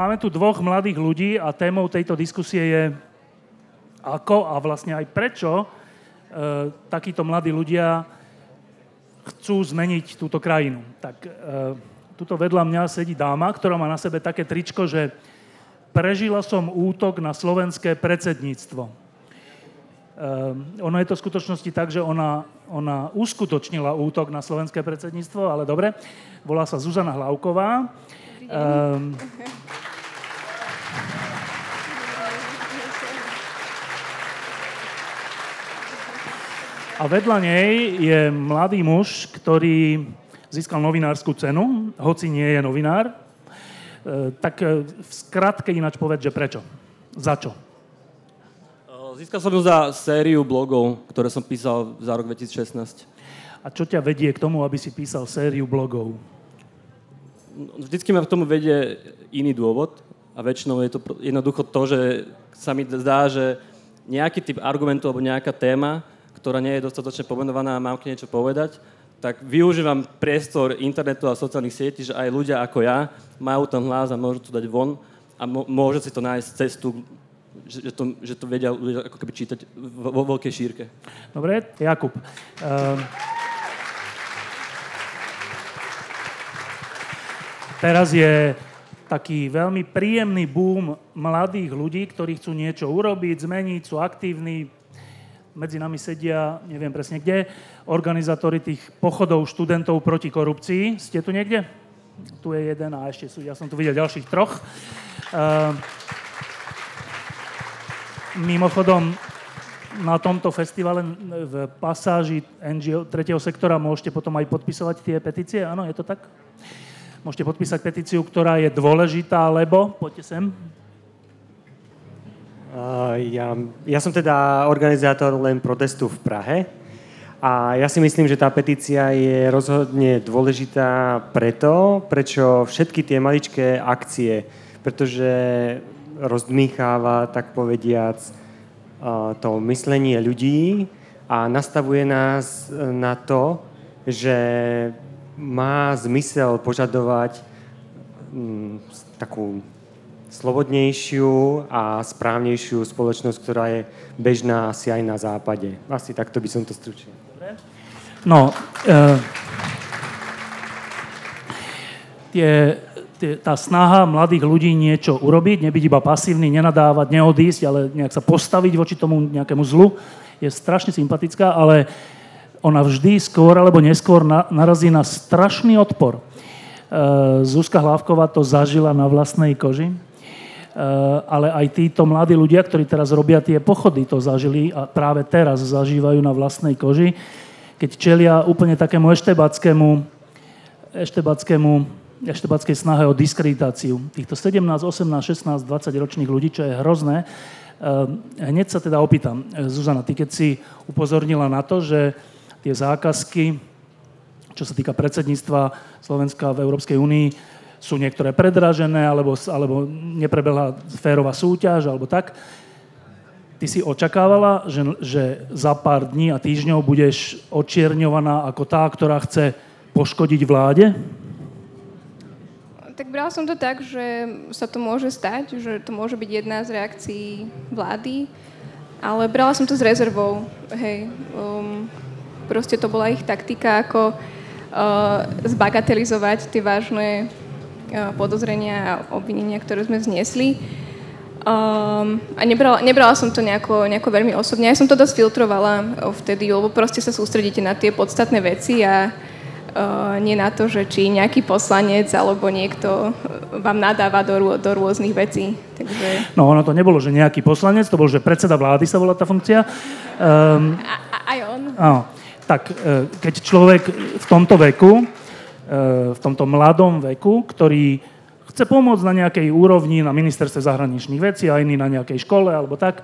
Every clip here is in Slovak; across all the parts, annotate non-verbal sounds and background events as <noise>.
Máme tu dvoch mladých ľudí a témou tejto diskusie je ako a vlastne aj prečo e, takíto mladí ľudia chcú zmeniť túto krajinu. Tak e, tuto vedľa mňa sedí dáma, ktorá má na sebe také tričko, že prežila som útok na slovenské predsedníctvo. E, ono je to v skutočnosti tak, že ona, ona uskutočnila útok na slovenské predsedníctvo, ale dobre. Volá sa Zuzana Hlavková. Um, A vedľa nej je mladý muž, ktorý získal novinárskú cenu, hoci nie je novinár. E, tak e, v skratke ináč povedz, že prečo? Za čo? E, získal som ju za sériu blogov, ktoré som písal za rok 2016. A čo ťa vedie k tomu, aby si písal sériu blogov? No, vždycky ma k tomu vedie iný dôvod a väčšinou je to jednoducho to, že sa mi zdá, že nejaký typ argumentu alebo nejaká téma ktorá nie je dostatočne pomenovaná a mám k niečo povedať, tak využívam priestor internetu a sociálnych sietí, že aj ľudia ako ja majú ten hlas a môžu to dať von a môže si to nájsť cestu, že, to, že to vedia ľudia ako keby čítať vo veľkej šírke. Dobre, Jakub. Uh, teraz je taký veľmi príjemný boom mladých ľudí, ktorí chcú niečo urobiť, zmeniť, sú aktívni, medzi nami sedia, neviem presne kde, organizátori tých pochodov študentov proti korupcii. Ste tu niekde? Tu je jeden a ešte sú, ja som tu videl ďalších troch. Uh, mimochodom, na tomto festivale v pasáži NGO tretieho sektora môžete potom aj podpisovať tie petície? Áno, je to tak? Môžete podpísať petíciu, ktorá je dôležitá, lebo... Poďte sem. Ja, ja som teda organizátor len protestu v Prahe a ja si myslím, že tá petícia je rozhodne dôležitá preto, prečo všetky tie maličké akcie, pretože rozdmýcháva, tak povediac, to myslenie ľudí a nastavuje nás na to, že má zmysel požadovať mm, takú slobodnejšiu a správnejšiu spoločnosť, ktorá je bežná asi aj na západe. Asi takto by som to stručil. No, e, tie, tie, tá snaha mladých ľudí niečo urobiť, nebyť iba pasívny, nenadávať, neodísť, ale nejak sa postaviť voči tomu nejakému zlu, je strašne sympatická, ale ona vždy skôr alebo neskôr na, narazí na strašný odpor. E, Zuzka Hlávková to zažila na vlastnej koži ale aj títo mladí ľudia, ktorí teraz robia tie pochody, to zažili a práve teraz zažívajú na vlastnej koži, keď čelia úplne takému eštebackému, eštebackému eštebackej snahe o diskreditáciu. Týchto 17, 18, 16, 20 ročných ľudí, čo je hrozné. Eh, hneď sa teda opýtam, eh, Zuzana, ty keď si upozornila na to, že tie zákazky, čo sa týka predsedníctva Slovenska v Európskej únii, sú niektoré predražené, alebo, alebo neprebehla férová súťaž, alebo tak. Ty si očakávala, že, že za pár dní a týždňov budeš očierňovaná ako tá, ktorá chce poškodiť vláde? Tak brala som to tak, že sa to môže stať, že to môže byť jedna z reakcií vlády, ale brala som to s rezervou. Hej, um, proste to bola ich taktika, ako uh, zbagatelizovať tie vážne podozrenia a obvinenia, ktoré sme zniesli. Um, a nebrala, nebrala som to nejako, nejako veľmi osobne. Ja som to dosť filtrovala vtedy, lebo proste sa sústredíte na tie podstatné veci a uh, nie na to, že či nejaký poslanec alebo niekto vám nadáva do, do rôznych vecí. Takže... No ono to nebolo, že nejaký poslanec, to bol, že predseda vlády sa volá tá funkcia. Um... A, Aj on. Áno. Tak e, keď človek v tomto veku, e, v tomto mladom veku, ktorý chce pomôcť na nejakej úrovni na ministerstve zahraničných vecí a iný na nejakej škole alebo tak, e,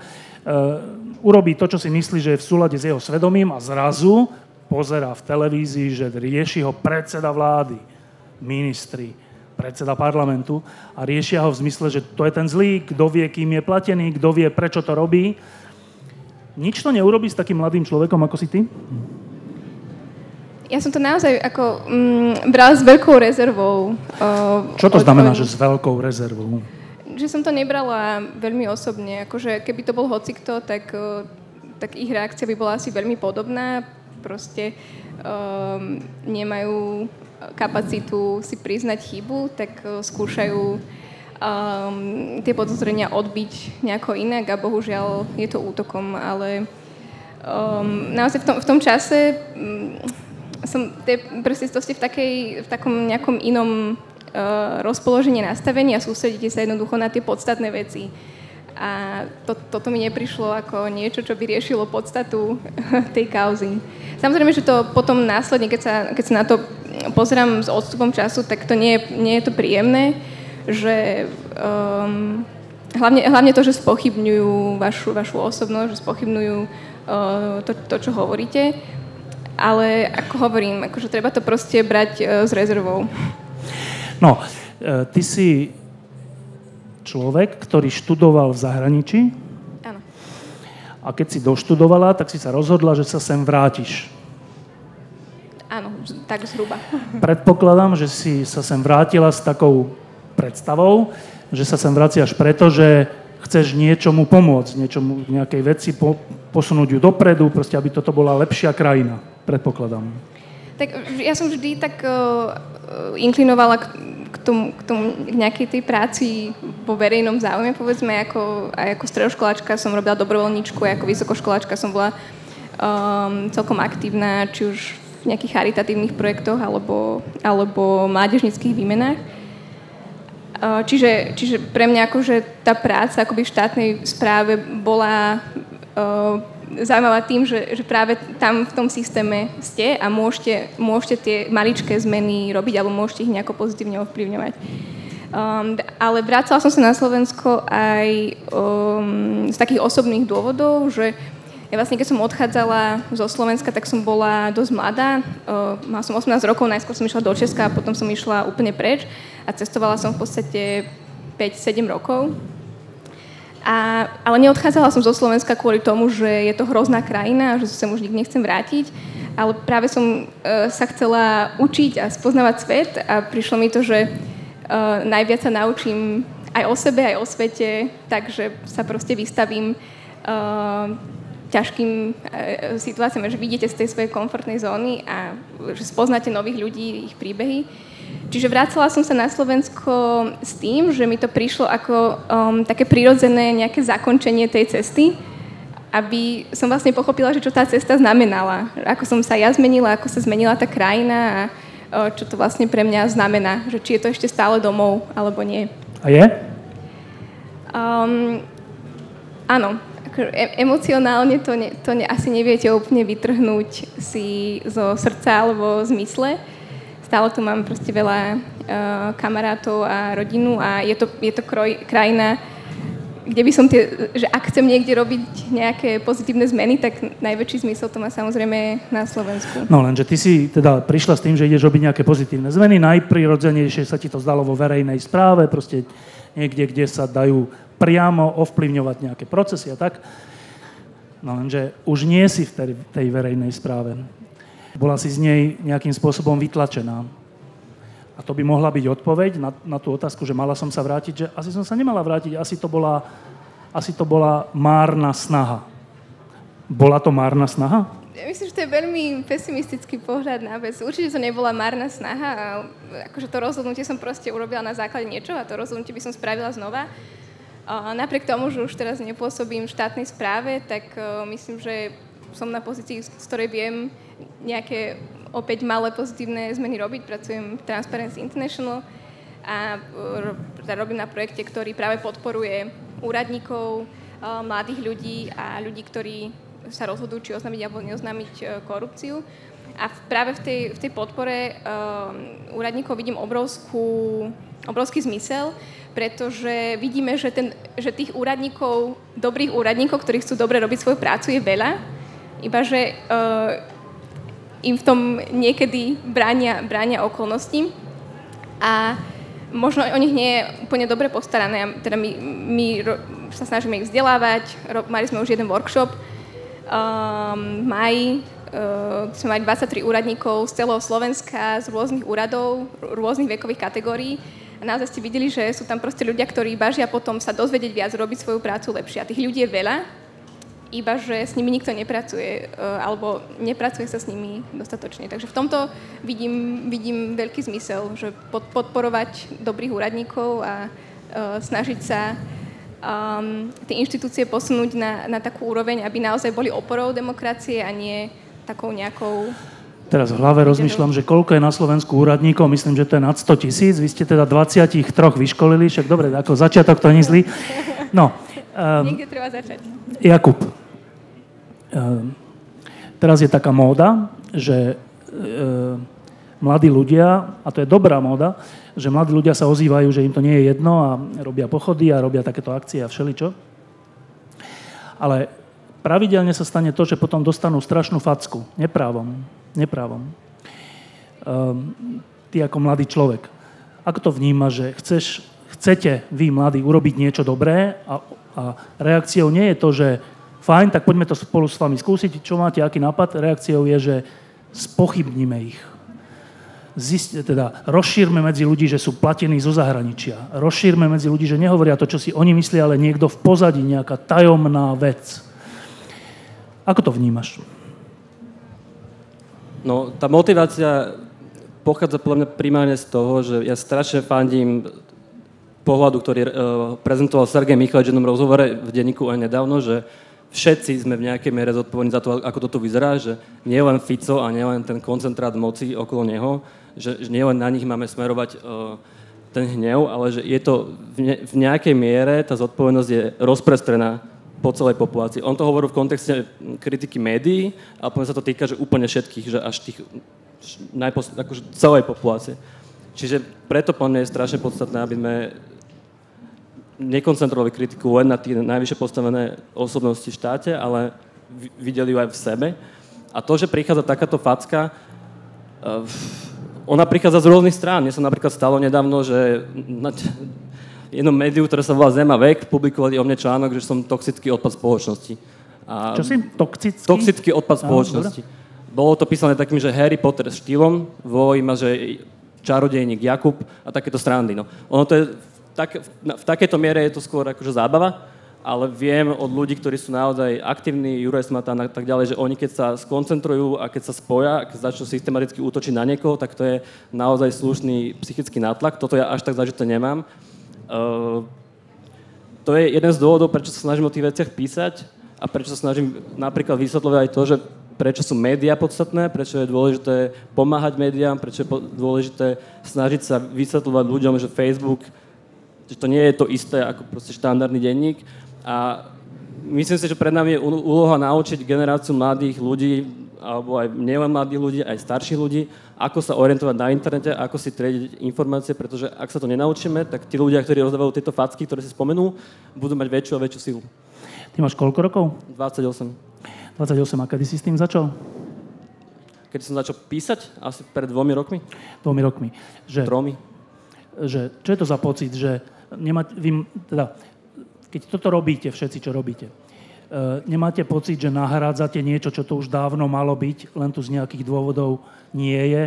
urobí to, čo si myslí, že je v súlade s jeho svedomím a zrazu pozera v televízii, že rieši ho predseda vlády, ministri, predseda parlamentu a riešia ho v zmysle, že to je ten zlý, kto vie, kým je platený, kto vie, prečo to robí. Nič to neurobi s takým mladým človekom, ako si ty? Ja som to naozaj ako mm, brala s veľkou rezervou. Uh, Čo to od, znamená, od, že s veľkou rezervou? Že som to nebrala veľmi osobne. Akože keby to bol hocikto, tak, uh, tak ich reakcia by bola asi veľmi podobná. Proste um, nemajú kapacitu si priznať chybu, tak uh, skúšajú um, tie podozrenia odbiť nejako inak a bohužiaľ je to útokom, ale um, naozaj v tom, v tom čase um, som, to ste v, takej, v takom nejakom inom uh, rozpoložení nastavení a sústredíte sa jednoducho na tie podstatné veci. A to, toto mi neprišlo ako niečo, čo by riešilo podstatu <laughs> tej kauzy. Samozrejme, že to potom následne, keď sa, keď sa na to pozerám s odstupom času, tak to nie nie je to príjemné, že um, hlavne, hlavne to, že spochybňujú vašu, vašu osobnosť, že spochybňujú uh, to, to, čo hovoríte ale ako hovorím, akože treba to proste brať uh, s rezervou. No, uh, ty si človek, ktorý študoval v zahraničí. Áno. A keď si doštudovala, tak si sa rozhodla, že sa sem vrátiš. Áno, tak zhruba. <laughs> Predpokladám, že si sa sem vrátila s takou predstavou, že sa sem vraciaš preto, že chceš niečomu pomôcť, niečomu, nejakej veci po, posunúť ju dopredu, proste aby toto bola lepšia krajina, predpokladám. Tak ja som vždy tak uh, inklinovala k, k, tomu, k tomu k nejakej tej práci vo verejnom záujme, povedzme, ako, aj ako stredoškoláčka som robila dobrovoľníčku, aj ako vysokoškoláčka som bola um, celkom aktívna, či už v nejakých charitatívnych projektoch alebo, alebo mládežnických výmenách. Uh, čiže, čiže pre mňa akože tá práca akoby v štátnej správe bola uh, zaujímavá tým, že, že práve tam v tom systéme ste a môžete, môžete tie maličké zmeny robiť alebo môžete ich nejako pozitívne ovplyvňovať. Um, ale vracala som sa na Slovensko aj um, z takých osobných dôvodov, že ja vlastne, keď som odchádzala zo Slovenska, tak som bola dosť mladá. Uh, mala som 18 rokov, najskôr som išla do Česka a potom som išla úplne preč a cestovala som v podstate 5-7 rokov. A, ale neodchádzala som zo Slovenska kvôli tomu, že je to hrozná krajina, že sa už nikdy nechcem vrátiť, ale práve som uh, sa chcela učiť a spoznávať svet a prišlo mi to, že uh, najviac sa naučím aj o sebe, aj o svete, takže sa proste vystavím uh, ťažkým uh, situáciám, že vidíte z tej svojej komfortnej zóny a že spoznáte nových ľudí, ich príbehy. Čiže vracala som sa na Slovensko s tým, že mi to prišlo ako um, také prirodzené nejaké zakončenie tej cesty, aby som vlastne pochopila, že čo tá cesta znamenala. Ako som sa ja zmenila, ako sa zmenila tá krajina a uh, čo to vlastne pre mňa znamená. Že či je to ešte stále domov, alebo nie. A je? Um, áno. E- emocionálne to, ne, to ne, asi neviete úplne vytrhnúť si zo srdca alebo z mysle stále tu mám proste veľa uh, kamarátov a rodinu a je to, je to kroj, krajina, kde by som tie, že ak chcem niekde robiť nejaké pozitívne zmeny, tak najväčší zmysel to má samozrejme na Slovensku. No lenže ty si teda prišla s tým, že ideš robiť nejaké pozitívne zmeny, najprirodzenejšie sa ti to zdalo vo verejnej správe, proste niekde, kde sa dajú priamo ovplyvňovať nejaké procesy a tak. No lenže už nie si v tej, tej verejnej správe bola si z nej nejakým spôsobom vytlačená. A to by mohla byť odpoveď na, na tú otázku, že mala som sa vrátiť, že asi som sa nemala vrátiť, asi to bola, asi to bola márna snaha. Bola to márna snaha? Ja myslím, že to je veľmi pesimistický pohľad na vec. Určite to nebola márna snaha a akože to rozhodnutie som proste urobila na základe niečo a to rozhodnutie by som spravila znova. Napriek tomu, že už teraz nepôsobím v štátnej správe, tak uh, myslím, že som na pozícii, z ktorej viem nejaké opäť malé pozitívne zmeny robiť. Pracujem v Transparency International a robím na projekte, ktorý práve podporuje úradníkov, mladých ľudí a ľudí, ktorí sa rozhodujú, či oznámiť alebo neoznámiť uh, korupciu. A práve v tej, v tej podpore úradníkov vidím obrovskú, obrovský zmysel, pretože vidíme, že, ten, že tých úradníkov, dobrých úradníkov, ktorí chcú dobre robiť svoju prácu, je veľa, iba že uh, im v tom niekedy bránia, bránia okolnosti a možno o nich nie je úplne dobre postarané. Teda my, my sa snažíme ich vzdelávať, mali sme už jeden workshop um, v maji, uh, sme mali 23 úradníkov z celého Slovenska, z rôznych úradov, rôznych vekových kategórií. A naozaj ste videli, že sú tam proste ľudia, ktorí bažia potom sa dozvedieť viac, robiť svoju prácu lepšie. A tých ľudí je veľa, iba že s nimi nikto nepracuje uh, alebo nepracuje sa s nimi dostatočne. Takže v tomto vidím, vidím veľký zmysel, že pod, podporovať dobrých úradníkov a uh, snažiť sa um, tie inštitúcie posunúť na, na takú úroveň, aby naozaj boli oporou demokracie a nie takou nejakou... Teraz v hlave rozmýšľam, že koľko je na Slovensku úradníkov, myslím, že to je nad 100 tisíc, vy ste teda 23 vyškolili, však dobre, ako začiatok to nie zlý. No. Um, Niekde treba začať. Jakub, um, teraz je taká móda, že um, mladí ľudia, a to je dobrá móda, že mladí ľudia sa ozývajú, že im to nie je jedno a robia pochody a robia takéto akcie a všeličo. Ale pravidelne sa stane to, že potom dostanú strašnú facku. Neprávom. Neprávom. Um, ty ako mladý človek. Ako to vníma, že chceš, chcete vy, mladí, urobiť niečo dobré a, a reakciou nie je to, že fajn, tak poďme to spolu s vami skúsiť, čo máte, aký nápad. Reakciou je, že spochybníme ich zist, teda rozšírme medzi ľudí, že sú platení zo zahraničia. Rozšírme medzi ľudí, že nehovoria to, čo si oni myslia, ale niekto v pozadí, nejaká tajomná vec. Ako to vnímaš? No, tá motivácia pochádza podľa mňa primárne z toho, že ja strašne fandím pohľadu, ktorý uh, prezentoval Sergej Michalič v jednom rozhovore v denníku aj nedávno, že všetci sme v nejakej miere zodpovední za to, ako toto vyzerá, že nie len Fico a nie len ten koncentrát moci okolo neho, že, že nielen na nich máme smerovať uh, ten hnev, ale že je to v, ne, v nejakej miere, tá zodpovednosť je rozprestrená po celej populácii. On to hovoril v kontexte kritiky médií, ale potom sa to týka, že úplne všetkých, že až tých najpos- akože celej populácie. Čiže preto po mne je strašne podstatné, aby sme nekoncentrovali kritiku len na tie najvyššie postavené osobnosti v štáte, ale videli ju aj v sebe. A to, že prichádza takáto facka, uh, ona prichádza z rôznych strán. Mne sa napríklad stalo nedávno, že na jednom médiu, ktoré sa volá Zema vek, publikovali o mne článok, že som toxický odpad spoločnosti. A Čo si? Toxický? Toxický odpad spoločnosti. Áno, Bolo to písané takým, že Harry Potter štýlom, volí ma, že čarodejník Jakub a takéto strandy. No. Ono to je, tak, v takejto miere je to skôr akože zábava, ale viem od ľudí, ktorí sú naozaj aktívni, Juraj Smatán a tak ďalej, že oni keď sa skoncentrujú a keď sa spoja, keď začnú systematicky útočiť na niekoho, tak to je naozaj slušný psychický nátlak. Toto ja až tak zažité nemám. Uh, to je jeden z dôvodov, prečo sa snažím o tých veciach písať a prečo sa snažím napríklad vysvetľovať aj to, že prečo sú médiá podstatné, prečo je dôležité pomáhať médiám, prečo je dôležité snažiť sa vysvetľovať ľuďom, že Facebook, že to nie je to isté ako proste štandardný denník a myslím si, že pred nami je úloha naučiť generáciu mladých ľudí, alebo aj nielen mladých ľudí, aj starších ľudí, ako sa orientovať na internete, ako si triediť informácie, pretože ak sa to nenaučíme, tak tí ľudia, ktorí rozdávajú tieto facky, ktoré si spomenú, budú mať väčšiu a väčšiu silu. Ty máš koľko rokov? 28. 28. A kedy si s tým začal? Keď som začal písať? Asi pred dvomi rokmi. Dvomi rokmi. Že, Tromi. Že, čo je to za pocit, že nemá, vy, teda, keď toto robíte, všetci, čo robíte, uh, nemáte pocit, že nahrádzate niečo, čo to už dávno malo byť, len tu z nejakých dôvodov nie je,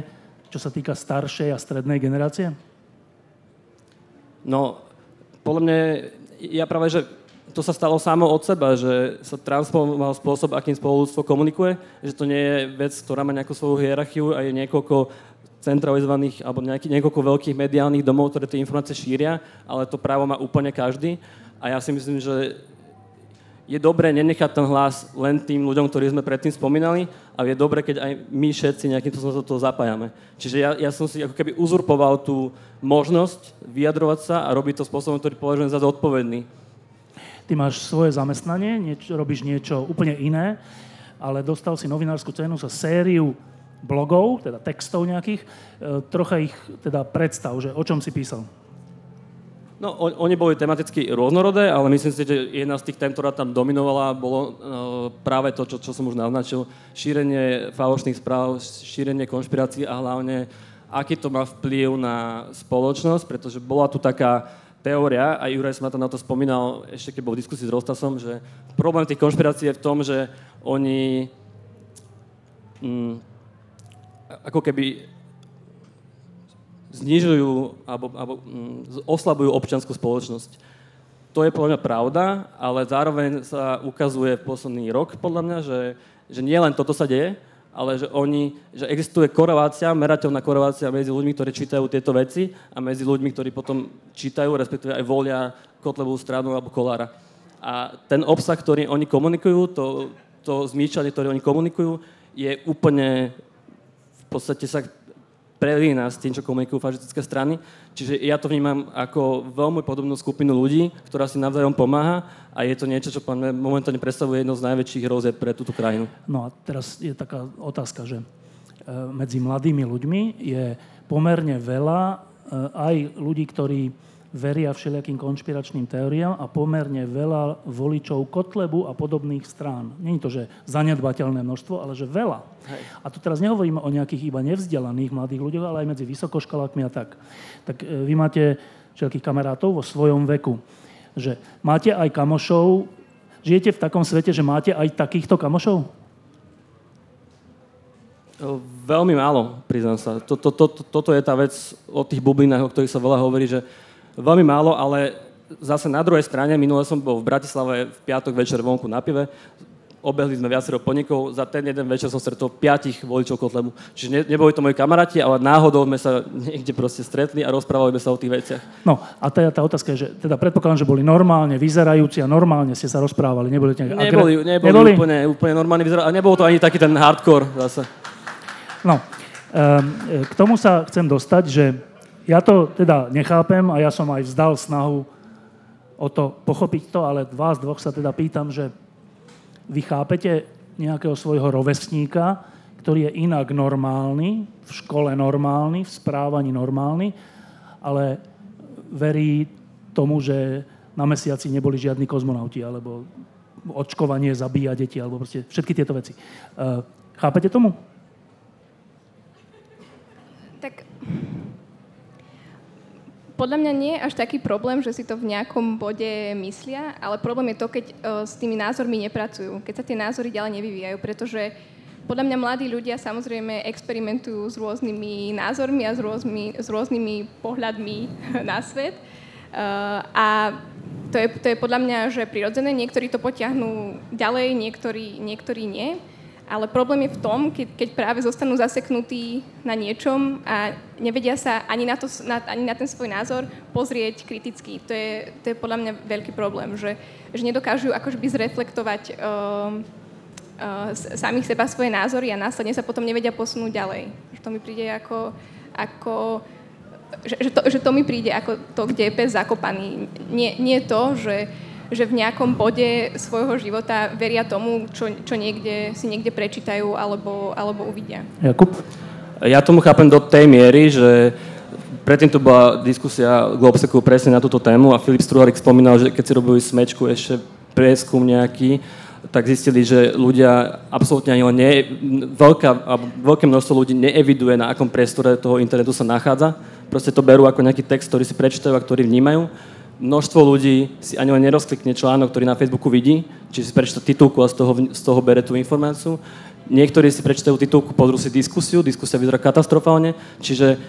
čo sa týka staršej a strednej generácie? No, podľa mňa, ja práve, že to sa stalo samo od seba, že sa transformoval spôsob, akým spoludstvo komunikuje, že to nie je vec, ktorá má nejakú svoju hierarchiu a je niekoľko centralizovaných alebo nejaký, niekoľko veľkých mediálnych domov, ktoré tie informácie šíria, ale to právo má úplne každý. A ja si myslím, že je dobré nenechať ten hlas len tým ľuďom, ktorí sme predtým spomínali, ale je dobré, keď aj my všetci nejakým spôsobom do toho zapájame. Čiže ja, ja som si ako keby uzurpoval tú možnosť vyjadrovať sa a robiť to spôsobom, ktorý považujem za zodpovedný. Ty máš svoje zamestnanie, niečo, robíš niečo úplne iné. ale dostal si novinárskú cenu za sériu blogov, teda textov nejakých. E, trocha ich teda predstav, že o čom si písal. No, on, oni boli tematicky rôznorodé, ale myslím si, že jedna z tých tém, ktorá tam dominovala, bolo uh, práve to, čo, čo som už naznačil. Šírenie falošných správ, šírenie konšpirácií a hlavne, aký to má vplyv na spoločnosť, pretože bola tu taká teória, a Juraj sa na to spomínal ešte, keď bol v diskusii s Rostasom, že problém tých konšpirácií je v tom, že oni mm, ako keby znižujú alebo, alebo mm, oslabujú občianskú spoločnosť. To je podľa mňa pravda, ale zároveň sa ukazuje v posledný rok, podľa mňa, že, že nie len toto sa deje, ale že, oni, že existuje korelácia, merateľná korelácia medzi ľuďmi, ktorí čítajú tieto veci a medzi ľuďmi, ktorí potom čítajú, respektíve aj volia Kotlevú stranu alebo Kolára. A ten obsah, ktorý oni komunikujú, to, to zmýšľanie, ktoré oni komunikujú, je úplne podstate sa prelína s tým, čo komunikujú fašistické strany. Čiže ja to vnímam ako veľmi podobnú skupinu ľudí, ktorá si navzájom pomáha a je to niečo, čo momentálne predstavuje jedno z najväčších hrozieb pre túto krajinu. No a teraz je taká otázka, že e, medzi mladými ľuďmi je pomerne veľa e, aj ľudí, ktorí veria všelijakým konšpiračným teóriám a pomerne veľa voličov Kotlebu a podobných strán. Není to, že zanedbateľné množstvo, ale že veľa. Hej. A tu teraz nehovoríme o nejakých iba nevzdelaných mladých ľuďoch, ale aj medzi vysokoškolákmi a tak. Tak e, vy máte všelijakých kamarátov vo svojom veku. Že máte aj kamošov, žijete v takom svete, že máte aj takýchto kamošov? Veľmi málo, priznám sa. Toto, to, to, toto je tá vec o tých bublinách, o ktorých sa veľa hovorí, že Veľmi málo, ale zase na druhej strane, minule som bol v Bratislave v piatok večer vonku na pive, obehli sme viacero podnikov, za ten jeden večer som stretol piatich voličov Kotlebu. Čiže ne, neboli to moji kamaráti, ale náhodou sme sa <laughs> niekde proste stretli a rozprávali sme sa o tých veciach. No a tá, tá otázka je, že teda predpokladám, že boli normálne vyzerajúci a normálne ste sa rozprávali, neboli nejaké... Neboli, neboli, neboli? Úplne, úplne normálne vyzerali a nebol to ani taký ten hardcore zase. No, um, k tomu sa chcem dostať, že ja to teda nechápem a ja som aj vzdal snahu o to pochopiť to, ale vás dvoch sa teda pýtam, že vy chápete nejakého svojho rovesníka, ktorý je inak normálny, v škole normálny, v správaní normálny, ale verí tomu, že na mesiaci neboli žiadni kozmonauti, alebo očkovanie zabíja deti, alebo proste všetky tieto veci. Uh, chápete tomu? Tak podľa mňa nie je až taký problém, že si to v nejakom bode myslia, ale problém je to, keď uh, s tými názormi nepracujú, keď sa tie názory ďalej nevyvíjajú, pretože podľa mňa mladí ľudia samozrejme experimentujú s rôznymi názormi a s rôznymi, s rôznymi pohľadmi <laughs> na svet. Uh, a to je, to je podľa mňa, že prirodzené. Niektorí to potiahnú ďalej, niektorí, niektorí nie. Ale problém je v tom, keď, keď práve zostanú zaseknutí na niečom a nevedia sa ani na, to, na, ani na ten svoj názor pozrieť kriticky. To je, to je podľa mňa veľký problém, že, že nedokážu akože by zreflektovať uh, uh, samých seba svoje názory a následne sa potom nevedia posunúť ďalej. Že to mi príde ako, ako že, že, to, že to mi príde ako to, kde je pes zakopaný. Nie, nie to, že že v nejakom bode svojho života veria tomu, čo, čo niekde, si niekde prečítajú alebo, alebo uvidia. Jakub? Ja tomu chápem do tej miery, že predtým tu bola diskusia Globseku presne na túto tému a Filip Struharik spomínal, že keď si robili smečku ešte prieskum nejaký, tak zistili, že ľudia absolútne ani len nie, veľká, veľké množstvo ľudí neeviduje, na akom priestore toho internetu sa nachádza. Proste to berú ako nejaký text, ktorý si prečítajú a ktorý vnímajú množstvo ľudí si ani len nerozklikne článok, ktorý na Facebooku vidí, či si prečíta titulku a z toho, z toho bere tú informáciu. Niektorí si prečítajú titulku, pozrú si diskusiu, diskusia vyzerá katastrofálne, čiže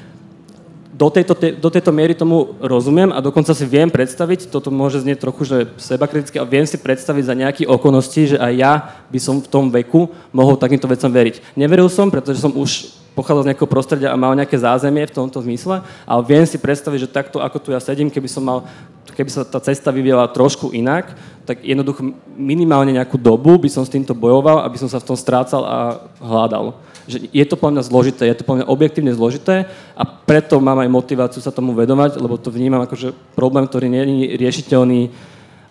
do tejto, do tejto miery tomu rozumiem a dokonca si viem predstaviť, toto môže znieť trochu, že seba kriticky, a viem si predstaviť za nejaké okolnosti, že aj ja by som v tom veku mohol takýmto vecom veriť. Neveril som, pretože som už pochádzal z nejakého prostredia a mal nejaké zázemie v tomto zmysle, ale viem si predstaviť, že takto, ako tu ja sedím, keby som mal, keby sa tá cesta vyvíjala trošku inak, tak jednoducho minimálne nejakú dobu by som s týmto bojoval, aby som sa v tom strácal a hľadal. Že je to podľa mňa zložité, je to podľa mňa objektívne zložité a preto mám aj motiváciu sa tomu vedovať, lebo to vnímam ako že problém, ktorý nie je riešiteľný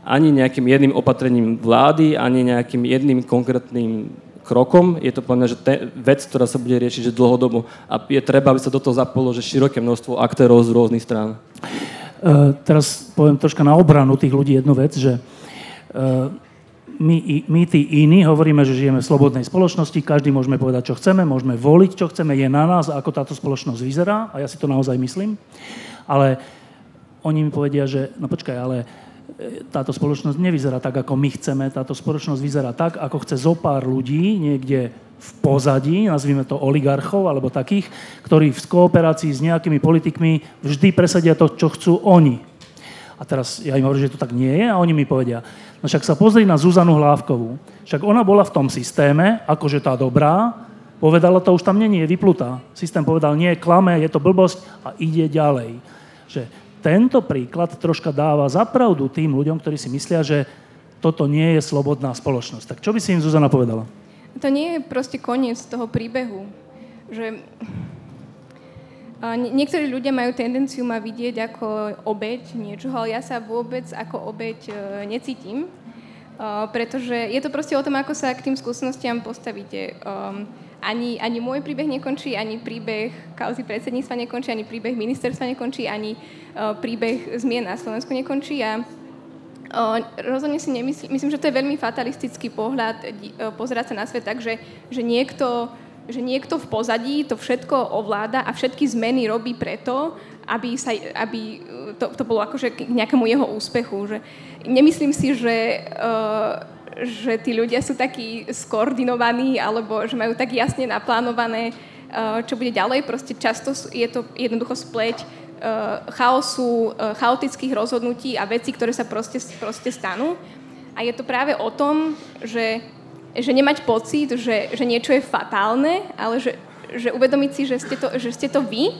ani nejakým jedným opatrením vlády, ani nejakým jedným konkrétnym krokom, je to podľa že te, vec, ktorá sa bude riešiť že dlhodobo a je treba, aby sa do toho zapolo že široké množstvo aktérov z rôznych strán. Uh, teraz poviem troška na obranu tých ľudí jednu vec, že uh, my, my tí iní hovoríme, že žijeme v slobodnej spoločnosti, každý môžeme povedať, čo chceme, môžeme voliť, čo chceme, je na nás, ako táto spoločnosť vyzerá a ja si to naozaj myslím. Ale oni mi povedia, že no počkaj, ale táto spoločnosť nevyzerá tak, ako my chceme. Táto spoločnosť vyzerá tak, ako chce zo pár ľudí niekde v pozadí, nazvime to oligarchov alebo takých, ktorí v kooperácii s nejakými politikmi vždy presadia to, čo chcú oni. A teraz ja im hovorím, že to tak nie je a oni mi povedia, no však sa pozri na Zuzanu Hlávkovú. Však ona bola v tom systéme, akože tá dobrá, povedala to už tam není, je vyplutá. Systém povedal, nie, klame, je to blbosť a ide ďalej. Že tento príklad troška dáva zapravdu tým ľuďom, ktorí si myslia, že toto nie je slobodná spoločnosť. Tak čo by si im Zuzana povedala? To nie je proste koniec toho príbehu. Že niektorí ľudia majú tendenciu ma vidieť ako obeď niečoho, ale ja sa vôbec ako obeď e, necítim, pretože je to proste o tom, ako sa k tým skúsenostiam postavíte. Ani, ani môj príbeh nekončí, ani príbeh kauzy predsedníctva nekončí, ani príbeh ministerstva nekončí, ani uh, príbeh zmien na Slovensku nekončí. A uh, rozhodne si nemyslím, myslím, že to je veľmi fatalistický pohľad uh, pozerať sa na svet tak, že, že niekto že niekto v pozadí to všetko ovláda a všetky zmeny robí preto, aby, sa, aby to, to bolo akože k nejakému jeho úspechu. Že nemyslím si, že uh, že tí ľudia sú takí skoordinovaní alebo že majú tak jasne naplánované, eh, čo bude ďalej. Proste často je to jednoducho spleť eh, chaosu, eh, chaotických rozhodnutí a vecí, ktoré sa proste, proste stanú. A je to práve o tom, že, že nemať pocit, že, že niečo je fatálne, ale že, že uvedomiť si, že ste to, že ste to vy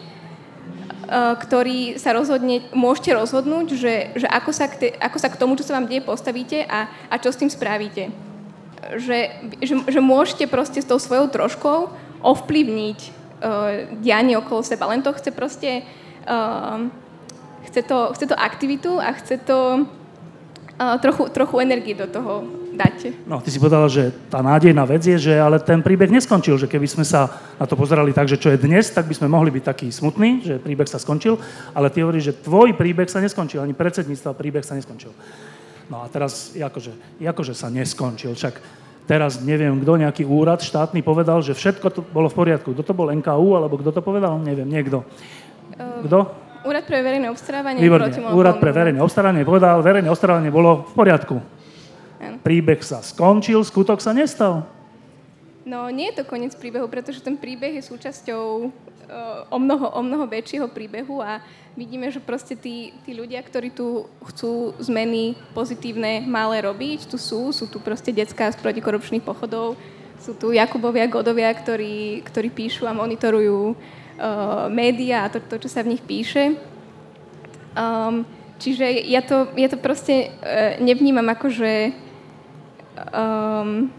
ktorý sa rozhodne, môžete rozhodnúť, že, že ako, sa k te, ako sa k tomu, čo sa vám deje, postavíte a, a čo s tým spravíte. Že, že, že môžete proste s tou svojou troškou ovplyvniť uh, dianie okolo seba. Len to chce proste uh, chce, to, chce to aktivitu a chce to uh, trochu, trochu energie do toho dáte. No, ty si povedala, že tá nádejná vec je, že ale ten príbeh neskončil, že keby sme sa na to pozerali tak, že čo je dnes, tak by sme mohli byť takí smutní, že príbeh sa skončil, ale ty hovoríš, že tvoj príbeh sa neskončil, ani predsedníctva príbeh sa neskončil. No a teraz, akože, akože sa neskončil, však teraz neviem, kto nejaký úrad štátny povedal, že všetko to bolo v poriadku. Kto to bol NKU, alebo kto to povedal? Neviem, niekto. Ehm, kto? Úrad pre verejné obstarávanie. Výborne. Úrad pre verejné obstarávanie povedal, verejné obstarávanie bolo v poriadku. Príbeh sa skončil, skutok sa nestal. No, nie je to koniec príbehu, pretože ten príbeh je súčasťou uh, o, mnoho, o mnoho väčšieho príbehu a vidíme, že proste tí, tí ľudia, ktorí tu chcú zmeny pozitívne malé robiť, tu sú, sú tu proste detská z protikorupčných pochodov, sú tu Jakubovia, Godovia, ktorí, ktorí píšu a monitorujú uh, médiá a to, to, čo sa v nich píše. Um, čiže ja to, ja to proste uh, nevnímam ako, že um,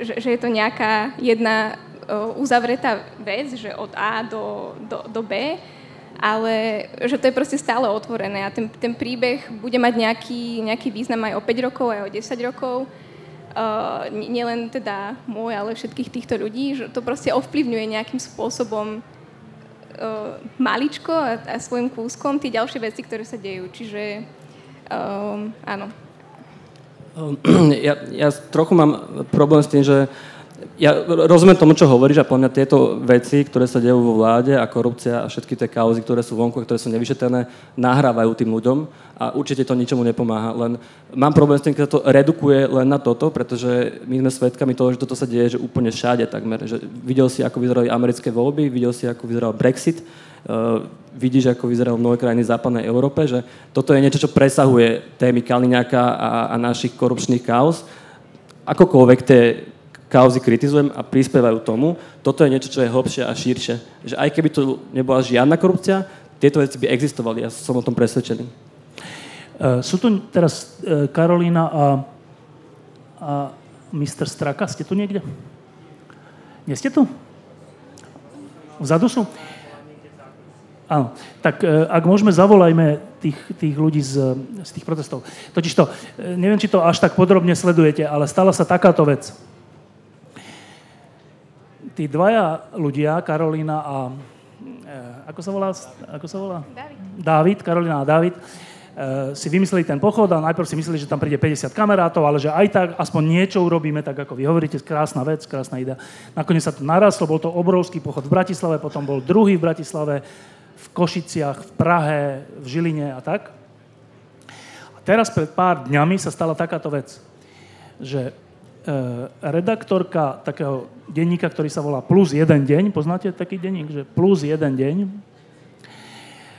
že, že je to nejaká jedna uh, uzavretá vec, že od A do, do, do B, ale že to je proste stále otvorené a ten, ten príbeh bude mať nejaký, nejaký význam aj o 5 rokov, aj o 10 rokov. Uh, nielen teda môj, ale všetkých týchto ľudí, že to proste ovplyvňuje nejakým spôsobom uh, maličko a, a svojim kúskom tie ďalšie veci, ktoré sa dejú. Čiže um, áno. <clears throat> Ja, ja trochu mám problém s tým, že ja rozumiem tomu, čo hovoríš a podľa mňa tieto veci, ktoré sa dejú vo vláde a korupcia a všetky tie kauzy, ktoré sú vonku, ktoré sú nevyšetrené, nahrávajú tým ľuďom a určite to ničomu nepomáha. Len mám problém s tým, keď to redukuje len na toto, pretože my sme svedkami toho, že toto sa deje že úplne všade takmer. Že videl si, ako vyzerali americké voľby, videl si, ako vyzeral Brexit, vidíš, ako vyzerajú mnohé krajiny v západnej Európe, že toto je niečo, čo presahuje témy Kaliňáka a, a našich korupčných kauz. Akokoľvek tie kauzy kritizujem a prispievajú tomu, toto je niečo, čo je hlbšie a širšie. Že aj keby tu nebola žiadna korupcia, tieto veci by existovali. Ja som o tom presvedčený. Uh, sú tu teraz uh, Karolína a, a Mr. Straka. Ste tu niekde? Nie ste tu? Vzadu sú? Áno, tak e, ak môžeme, zavolajme tých, tých ľudí z, z tých protestov. Totiž to, e, neviem, či to až tak podrobne sledujete, ale stala sa takáto vec. tí dvaja ľudia, Karolina a... E, ako sa volá? Ako sa volá? David. Dávid, Karolina a Dávid, e, si vymysleli ten pochod a najprv si mysleli, že tam príde 50 kamarátov, ale že aj tak aspoň niečo urobíme, tak ako vy hovoríte, krásna vec, krásna idea. Nakoniec sa to narastlo, bol to obrovský pochod v Bratislave, potom bol druhý v Bratislave, v Košiciach, v Prahe, v Žiline a tak. A teraz pred pár dňami sa stala takáto vec, že E, redaktorka takého denníka, ktorý sa volá Plus jeden deň, poznáte taký denník, že Plus jeden deň,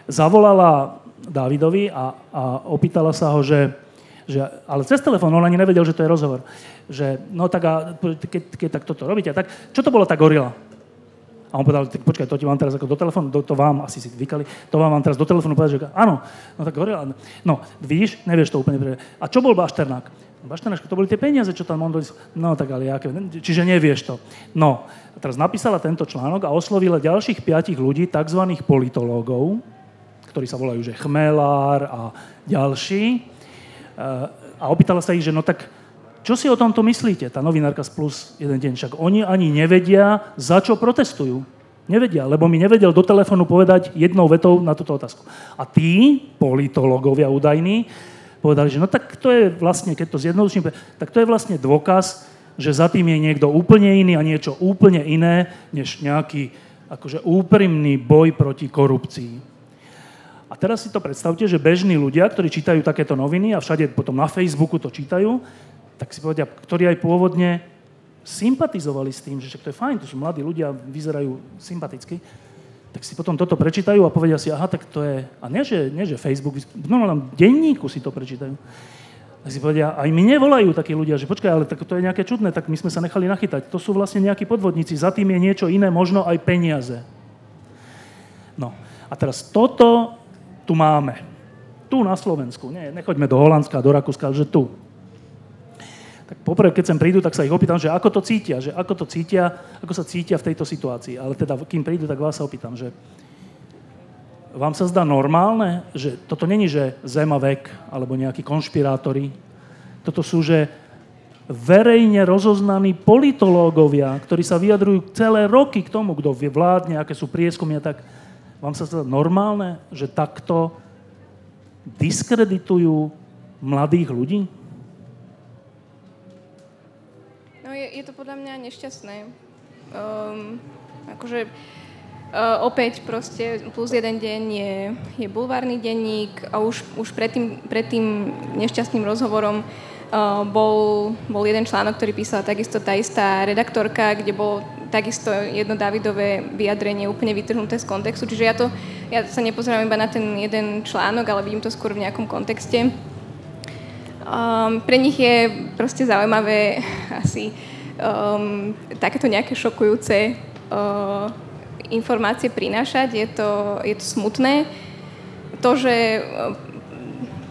zavolala Dávidovi a, a opýtala sa ho, že, že ale cez telefón, on ani nevedel, že to je rozhovor, že no tak a keď, keď tak toto robíte, tak čo to bolo tá gorila? A on povedal, počkaj, to ti vám teraz ako do telefónu, to, to vám, asi si vykali, to vám mám teraz do telefónu povedať, že áno, no tak gorila, no vidíš, nevieš to úplne. A čo bol Bašternák? Baštenáška, to boli tie peniaze, čo tam on dojde. No tak ale aké, čiže nevieš to. No, a teraz napísala tento článok a oslovila ďalších piatich ľudí, tzv. politológov, ktorí sa volajú, že Chmelár a ďalší. Eh, a opýtala sa ich, že no tak čo si o tomto myslíte, tá novinárka z Plus jeden deň? Však oni ani nevedia, za čo protestujú. Nevedia, lebo mi nevedel do telefónu povedať jednou vetou na túto otázku. A tí, politológovia údajní, povedali, že no tak to je vlastne, keď to zjednoduším, tak to je vlastne dôkaz, že za tým je niekto úplne iný a niečo úplne iné, než nejaký akože úprimný boj proti korupcii. A teraz si to predstavte, že bežní ľudia, ktorí čítajú takéto noviny a všade potom na Facebooku to čítajú, tak si povedia, ktorí aj pôvodne sympatizovali s tým, že to je fajn, to sú mladí ľudia, vyzerajú sympaticky, tak si potom toto prečítajú a povedia si, aha, tak to je... A nie, že, nie, že Facebook, v normálnom denníku si to prečítajú. Tak si povedia, aj mi nevolajú takí ľudia, že počkaj, ale tak to je nejaké čudné, tak my sme sa nechali nachytať. To sú vlastne nejakí podvodníci, za tým je niečo iné, možno aj peniaze. No, a teraz toto tu máme. Tu na Slovensku. Nie, nechoďme do Holandska, do Rakúska, že tu tak poprvé, keď sem prídu, tak sa ich opýtam, že ako to cítia, že ako to cítia, ako sa cítia v tejto situácii. Ale teda, kým prídu, tak vás sa opýtam, že vám sa zdá normálne, že toto není, že zem a vek, alebo nejakí konšpirátori. Toto sú, že verejne rozoznaní politológovia, ktorí sa vyjadrujú celé roky k tomu, kto vládne, aké sú prieskumy a tak. Vám sa zdá normálne, že takto diskreditujú mladých ľudí? Je, je to podľa mňa nešťastné. Um, akože uh, opäť proste plus jeden deň je, je bulvárny denník a už, už pred, tým, pred tým nešťastným rozhovorom uh, bol, bol jeden článok, ktorý písala takisto tá istá redaktorka, kde bol takisto jedno Davidové vyjadrenie úplne vytrhnuté z kontextu. Čiže ja, to, ja sa nepozerám iba na ten jeden článok, ale vidím to skôr v nejakom kontexte. Um, pre nich je proste zaujímavé asi um, takéto nejaké šokujúce uh, informácie prinášať. Je to, je to smutné. To, že uh,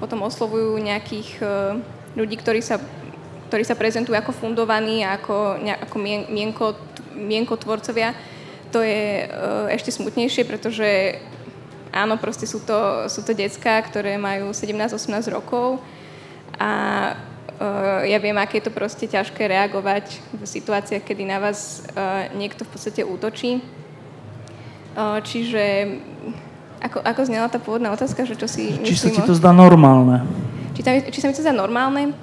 potom oslovujú nejakých uh, ľudí, ktorí sa, ktorí sa prezentujú ako fundovaní, ako, ako mien, mienko, mienkotvorcovia, to je uh, ešte smutnejšie, pretože áno, proste sú to, sú to decka, ktoré majú 17-18 rokov, a uh, ja viem, aké je to proste ťažké reagovať v situáciách, kedy na vás uh, niekto v podstate útočí. Uh, čiže ako, ako znela tá pôvodná otázka, že čo si Či sa ti to zdá normálne? Či, tam, či sa mi to zdá normálne?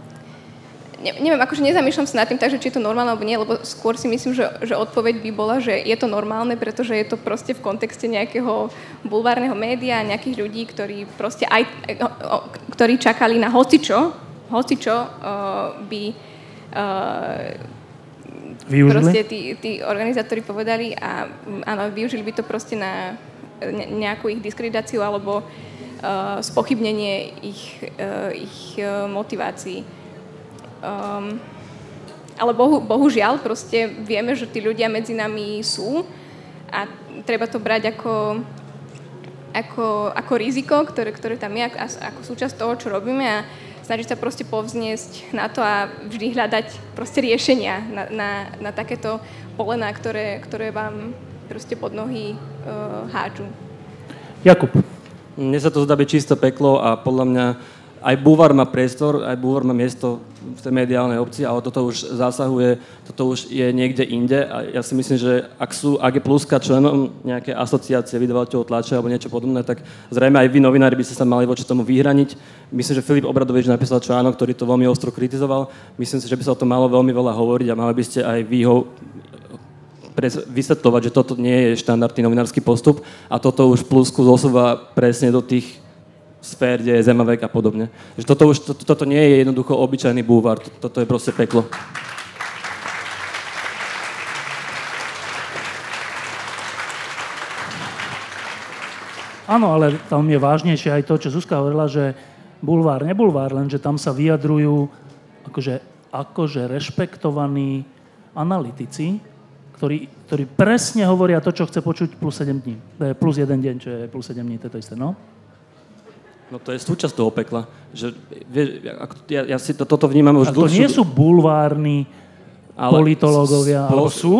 Ne, neviem, akože nezamýšľam sa nad tým tak, že či je to normálne alebo nie, lebo skôr si myslím, že, že odpoveď by bola, že je to normálne, pretože je to proste v kontexte nejakého bulvárneho média, nejakých ľudí, ktorí proste aj, ktorí čakali na hocičo, hocičo uh, by uh, využili? proste tí, tí organizátori povedali a áno, využili by to proste na nejakú ich diskreditáciu alebo uh, spochybnenie ich, uh, ich uh, motivácií. Um, ale bohu, bohužiaľ, proste vieme, že tí ľudia medzi nami sú a treba to brať ako, ako, ako riziko, ktoré, ktoré tam je, ako, ako súčasť toho, čo robíme a snažiť sa proste povzniesť na to a vždy hľadať proste riešenia na, na, na takéto polená, ktoré, ktoré vám proste pod nohy uh, hádžu. Jakub. Mne sa to zdá byť čisto peklo a podľa mňa aj Búvar má priestor, aj Búvar má miesto v tej mediálnej obci, ale toto už zasahuje, toto už je niekde inde a ja si myslím, že ak sú AG Pluska členom nejaké asociácie vydavateľov tlače alebo niečo podobné, tak zrejme aj vy novinári by ste sa mali voči tomu vyhraniť. Myslím, že Filip Obradovič napísal článok, ktorý to veľmi ostro kritizoval. Myslím si, že by sa o tom malo veľmi veľa hovoriť a mali by ste aj vy ho vysvetľovať, že toto nie je štandardný novinársky postup a toto už plusku zosúva presne do tých sfér, kde je zemavek a podobne. Že toto, už, to, toto nie je jednoducho obyčajný búvar, toto je proste peklo. Áno, ale tam je vážnejšie aj to, čo Zuzka hovorila, že bulvár, nebulvár, lenže tam sa vyjadrujú akože, akože rešpektovaní analytici, ktorí, ktorí presne hovoria to, čo chce počuť plus 7 dní. Plus 1 deň, čo je plus 7 dní, to je to isté, no? No to je súčasť toho pekla. Že, vie, ja, ja si to, toto vnímam už dlhšiu... to nie sú bulvárni ale politológovia, spolo... alebo sú?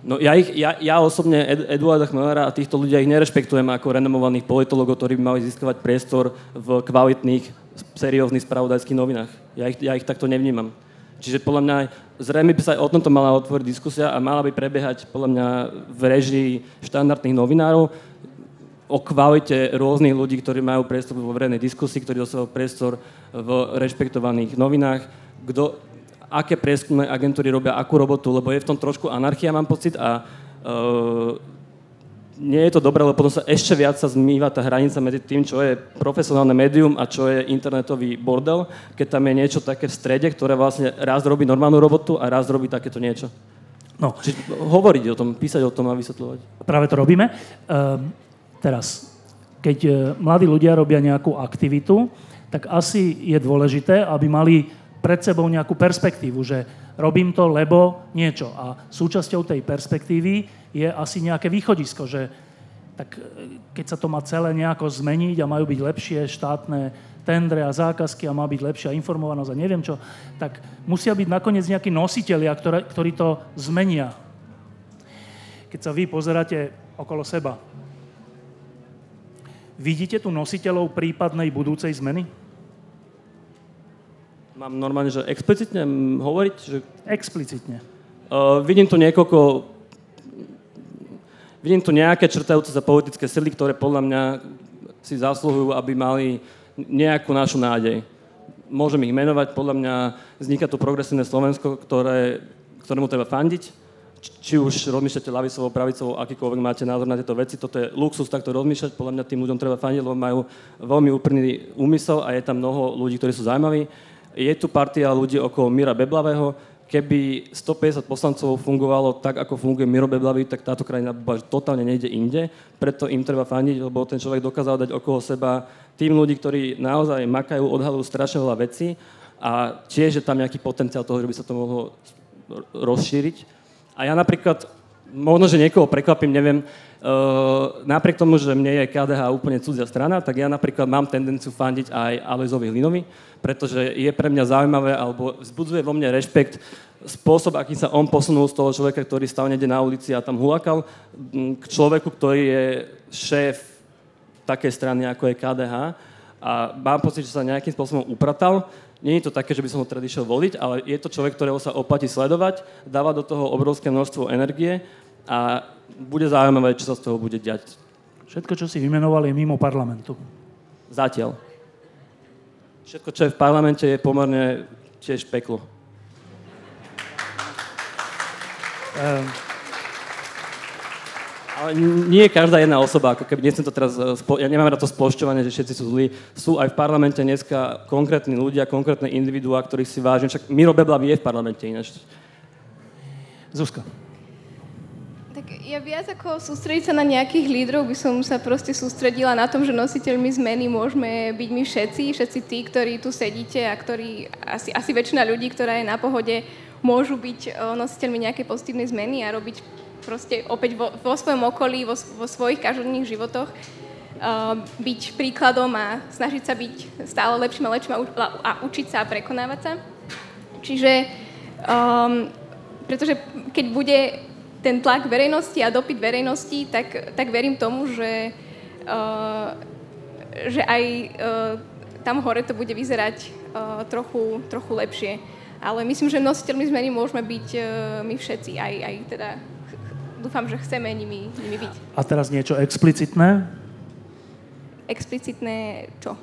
No ja, ich, ja, ja osobne Ed, Eduarda Chmelera a týchto ľudí ich nerešpektujem ako renomovaných politologov, ktorí by mali získavať priestor v kvalitných, serióznych spravodajských novinách. Ja ich, ja ich takto nevnímam. Čiže podľa mňa zrejme by sa aj o tomto mala otvoriť diskusia a mala by prebiehať podľa mňa v režii štandardných novinárov, o kvalite rôznych ľudí, ktorí majú priestor vo verejnej diskusii, ktorí dostávajú priestor v rešpektovaných novinách, kto, aké prieskumné agentúry robia akú robotu, lebo je v tom trošku anarchia, mám pocit, a uh, nie je to dobré, lebo potom sa ešte viac sa zmýva tá hranica medzi tým, čo je profesionálne médium a čo je internetový bordel, keď tam je niečo také v strede, ktoré vlastne raz robí normálnu robotu a raz robí takéto niečo. No. Čiže hovoriť o tom, písať o tom a vysvetľovať. Práve to robíme. Um Teraz, keď e, mladí ľudia robia nejakú aktivitu, tak asi je dôležité, aby mali pred sebou nejakú perspektívu, že robím to, lebo niečo. A súčasťou tej perspektívy je asi nejaké východisko, že tak e, keď sa to má celé nejako zmeniť a majú byť lepšie štátne tendre a zákazky a má byť lepšia informovanosť a neviem čo, tak musia byť nakoniec nejakí nositeľia, ktorí to zmenia. Keď sa vy pozeráte okolo seba, Vidíte tu nositeľov prípadnej budúcej zmeny? Mám normálne, že explicitne hovoriť? Že... Explicitne. Uh, vidím tu niekoľko... Vidím tu nejaké črtajúce sa politické sily, ktoré podľa mňa si zasluhujú, aby mali nejakú našu nádej. Môžem ich menovať, podľa mňa vzniká tu progresívne Slovensko, ktoré, ktorému treba fandiť či už rozmýšľate lavicovo, pravicovo, akýkoľvek máte názor na tieto veci, toto je luxus takto rozmýšľať, podľa mňa tým ľuďom treba fandiť, lebo majú veľmi úprimný úmysel a je tam mnoho ľudí, ktorí sú zaujímaví. Je tu partia ľudí okolo Mira Beblavého, keby 150 poslancov fungovalo tak, ako funguje Miro Beblavý, tak táto krajina totálne nejde inde. Preto im treba fandiť, lebo ten človek dokázal dať okolo seba tým ľudí, ktorí naozaj makajú, odhalujú strašne veľa vecí a tiež je tam nejaký potenciál toho, že by sa to mohlo rozšíriť. A ja napríklad, možno, že niekoho prekvapím, neviem, uh, napriek tomu, že mne je KDH úplne cudzia strana, tak ja napríklad mám tendenciu fandiť aj Alezovi Hlinovi, pretože je pre mňa zaujímavé, alebo vzbudzuje vo mne rešpekt spôsob, akým sa on posunul z toho človeka, ktorý stal niekde na ulici a tam hulakal, k človeku, ktorý je šéf takej strany, ako je KDH. A mám pocit, že sa nejakým spôsobom upratal nie je to také, že by som ho teda išiel voliť, ale je to človek, ktorého sa oplatí sledovať, dáva do toho obrovské množstvo energie a bude zaujímavé, čo sa z toho bude diať. Všetko, čo si vymenoval, je mimo parlamentu. Zatiaľ. Všetko, čo je v parlamente, je pomerne tiež peklo. Um. Ale nie každá jedna osoba, ako keby, nechcem to teraz, eh, ja nemám na to spoločťovanie, že všetci sú zlí. Sú aj v parlamente dneska konkrétni ľudia, konkrétne individuá, ktorých si vážim. Však Miro Beblavý je v parlamente ináč. Zuzka. Tak ja viac ako sústrediť sa na nejakých lídrov, by som sa proste sústredila na tom, že nositeľmi zmeny môžeme byť my všetci, všetci tí, ktorí tu sedíte a ktorí, asi, asi väčšina ľudí, ktorá je na pohode, môžu byť eh, nositeľmi nejakej pozitívnej zmeny a robiť proste opäť vo, vo svojom okolí, vo, vo svojich každodenných životoch uh, byť príkladom a snažiť sa byť stále lepším a lepším a, a, učiť sa a prekonávať sa. Čiže, um, pretože keď bude ten tlak verejnosti a dopyt verejnosti, tak, tak verím tomu, že, uh, že aj uh, tam hore to bude vyzerať uh, trochu, trochu lepšie. Ale myslím, že nositeľmi zmeny môžeme byť uh, my všetci, aj, aj teda dúfam, že chceme nimi, nimi byť. A teraz niečo explicitné? Explicitné čo?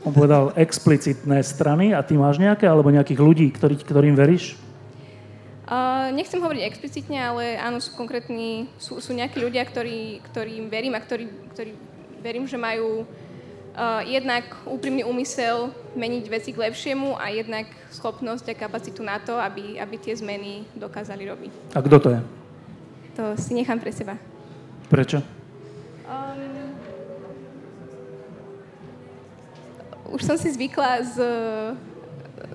On povedal explicitné strany a ty máš nejaké, alebo nejakých ľudí, ktorý, ktorým veríš? Uh, nechcem hovoriť explicitne, ale áno, sú konkrétni, sú, sú nejakí ľudia, ktorí, ktorým verím a ktorí, ktorí verím, že majú uh, jednak úprimný úmysel meniť veci k lepšiemu a jednak schopnosť a kapacitu na to, aby, aby tie zmeny dokázali robiť. A kto to je? To si nechám pre seba. Prečo? Um, už som si zvykla z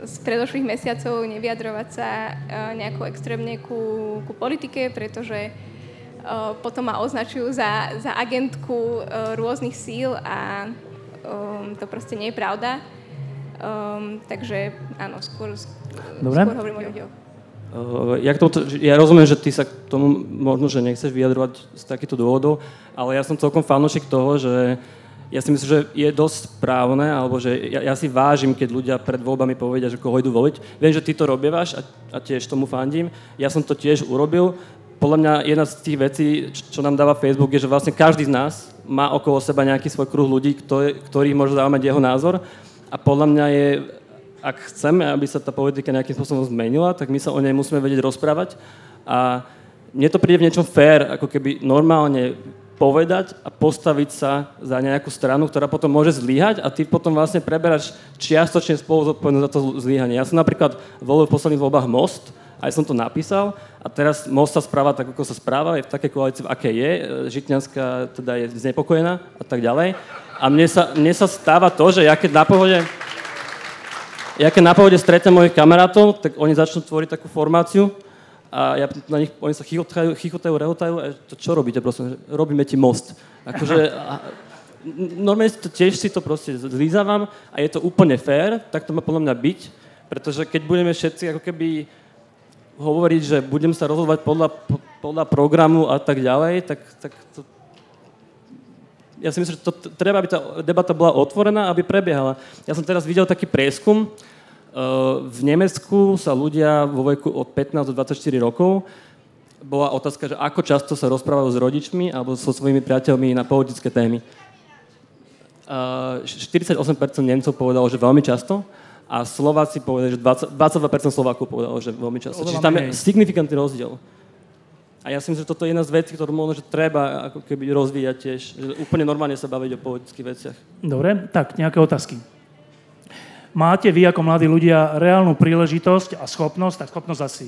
z predošlých mesiacov nevyjadrovať sa uh, nejako extrémne ku, ku politike, pretože uh, potom ma označujú za, za agentku uh, rôznych síl a um, to proste nie je pravda. Um, takže áno, skôr, Dobre. skôr hovorím o ľuďoch. Uh, ja, to, ja rozumiem, že ty sa k tomu možno, že nechceš vyjadrovať z takýchto dôvodov, ale ja som celkom fanúšik toho, že ja si myslím, že je dosť správne, alebo že ja, ja si vážim, keď ľudia pred voľbami povedia, že koho idú voliť. Viem, že ty to robievaš a, a tiež tomu fandím. Ja som to tiež urobil. Podľa mňa jedna z tých vecí, čo nám dáva Facebook, je, že vlastne každý z nás má okolo seba nejaký svoj kruh ľudí, ktorý, ktorý môže zaujímať jeho názor. A podľa mňa je, ak chceme, aby sa tá politika nejakým spôsobom zmenila, tak my sa o nej musíme vedieť rozprávať. A mne to príde v niečom fér, ako keby normálne povedať a postaviť sa za nejakú stranu, ktorá potom môže zlyhať a ty potom vlastne preberáš čiastočne spolu zodpovednosť za to zlyhanie. Ja som napríklad volil v posledných voľbách Most, aj som to napísal a teraz Most sa správa tak, ako sa správa, je v takej koalícii, v aké je, Žitňanská teda je znepokojená a tak ďalej. A mne sa, mne sa stáva to, že ja keď na pohode ja keď na pohode stretnem mojich kamarátov, tak oni začnú tvoriť takú formáciu a ja na nich, oni sa chichotajú, chichotajú rehotajú a to čo robíte, prosím, robíme ti most. Akože, normálne to, tiež si to proste zlízavam a je to úplne fér, tak to má podľa mňa byť, pretože keď budeme všetci ako keby hovoriť, že budem sa rozhodovať podľa, podľa programu a tak ďalej, tak, tak to, ja si myslím, že to treba, aby tá debata bola otvorená, aby prebiehala. Ja som teraz videl taký prieskum, v Nemecku sa ľudia vo veku od 15 do 24 rokov bola otázka, že ako často sa rozprávajú s rodičmi alebo so svojimi priateľmi na politické témy. 48% Nemcov povedalo, že veľmi často a Slováci povedali, že 20, 22% Slovákov povedalo, že veľmi často. Čiže tam je signifikantný rozdiel. A ja si myslím, že toto je jedna z vecí, ktorú možno, že treba ako keby rozvíjať tiež. Že úplne normálne sa baviť o politických veciach. Dobre, tak nejaké otázky máte vy ako mladí ľudia reálnu príležitosť a schopnosť, tak schopnosť asi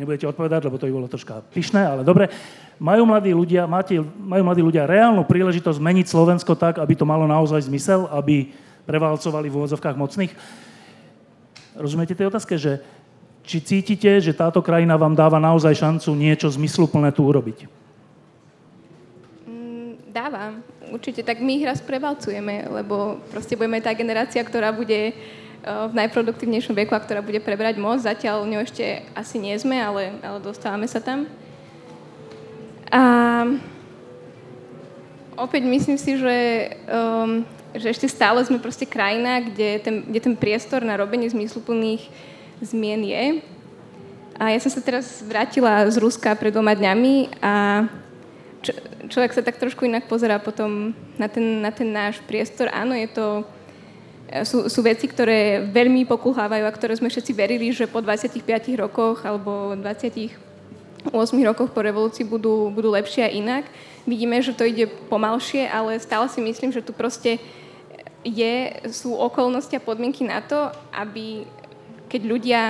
nebudete odpovedať, lebo to by bolo troška pyšné, ale dobre, majú mladí ľudia, máte, majú mladí ľudia reálnu príležitosť zmeniť Slovensko tak, aby to malo naozaj zmysel, aby prevalcovali v úvodzovkách mocných? Rozumiete tej otázke, že či cítite, že táto krajina vám dáva naozaj šancu niečo zmysluplné tu urobiť? Mm, dáva. Určite. Tak my ich raz prevalcujeme, lebo proste budeme tá generácia, ktorá bude v najproduktívnejšom veku a ktorá bude prebrať moc. Zatiaľ ňou ešte asi nie sme, ale, ale dostávame sa tam. A opäť myslím si, že, um, že ešte stále sme proste krajina, kde ten, kde ten priestor na robenie zmysluplných zmien je. A ja som sa teraz vrátila z Ruska pred dvoma dňami a č- človek sa tak trošku inak pozerá potom na ten, na ten náš priestor. Áno, je to sú, sú veci, ktoré veľmi pokulhávajú a ktoré sme všetci verili, že po 25 rokoch alebo 28 rokoch po revolúcii budú, budú lepšie a inak. Vidíme, že to ide pomalšie, ale stále si myslím, že tu proste je, sú okolnosti a podmienky na to, aby keď ľudia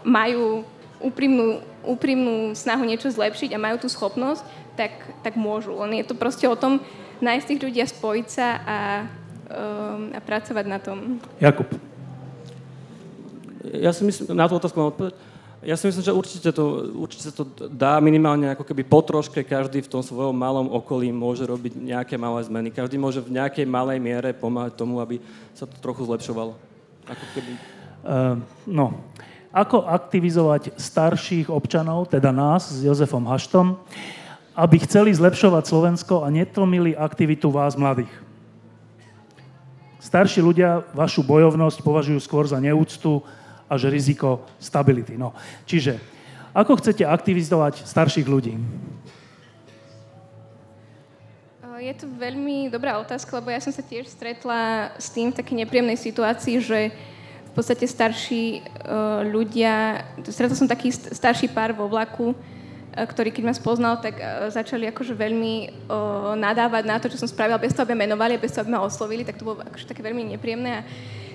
majú úprimnú, úprimnú snahu niečo zlepšiť a majú tú schopnosť, tak, tak môžu. Len je to proste o tom nájsť tých ľudia, spojiť sa a Ehm, a pracovať na tom. Jakub. Ja si myslím, na tú otázku mám odpovedať. Ja si myslím, že určite to, určite to dá minimálne ako keby po troške každý v tom svojom malom okolí môže robiť nejaké malé zmeny. Každý môže v nejakej malej miere pomáhať tomu, aby sa to trochu zlepšovalo. Ako keby... Uh, no, ako aktivizovať starších občanov, teda nás s Jozefom Haštom, aby chceli zlepšovať Slovensko a netlmili aktivitu vás mladých? Starší ľudia vašu bojovnosť považujú skôr za neúctu až riziko stability. No. Čiže, ako chcete aktivizovať starších ľudí? Je to veľmi dobrá otázka, lebo ja som sa tiež stretla s tým v takej nepríjemnej situácii, že v podstate starší uh, ľudia, stretla som taký starší pár vo vlaku, uh, ktorý keď ma spoznal, tak uh, začali akože veľmi nadávať na to, čo som spravila, bez toho, aby menovali bez toho, aby ma oslovili, tak to bolo akože také veľmi nepríjemné.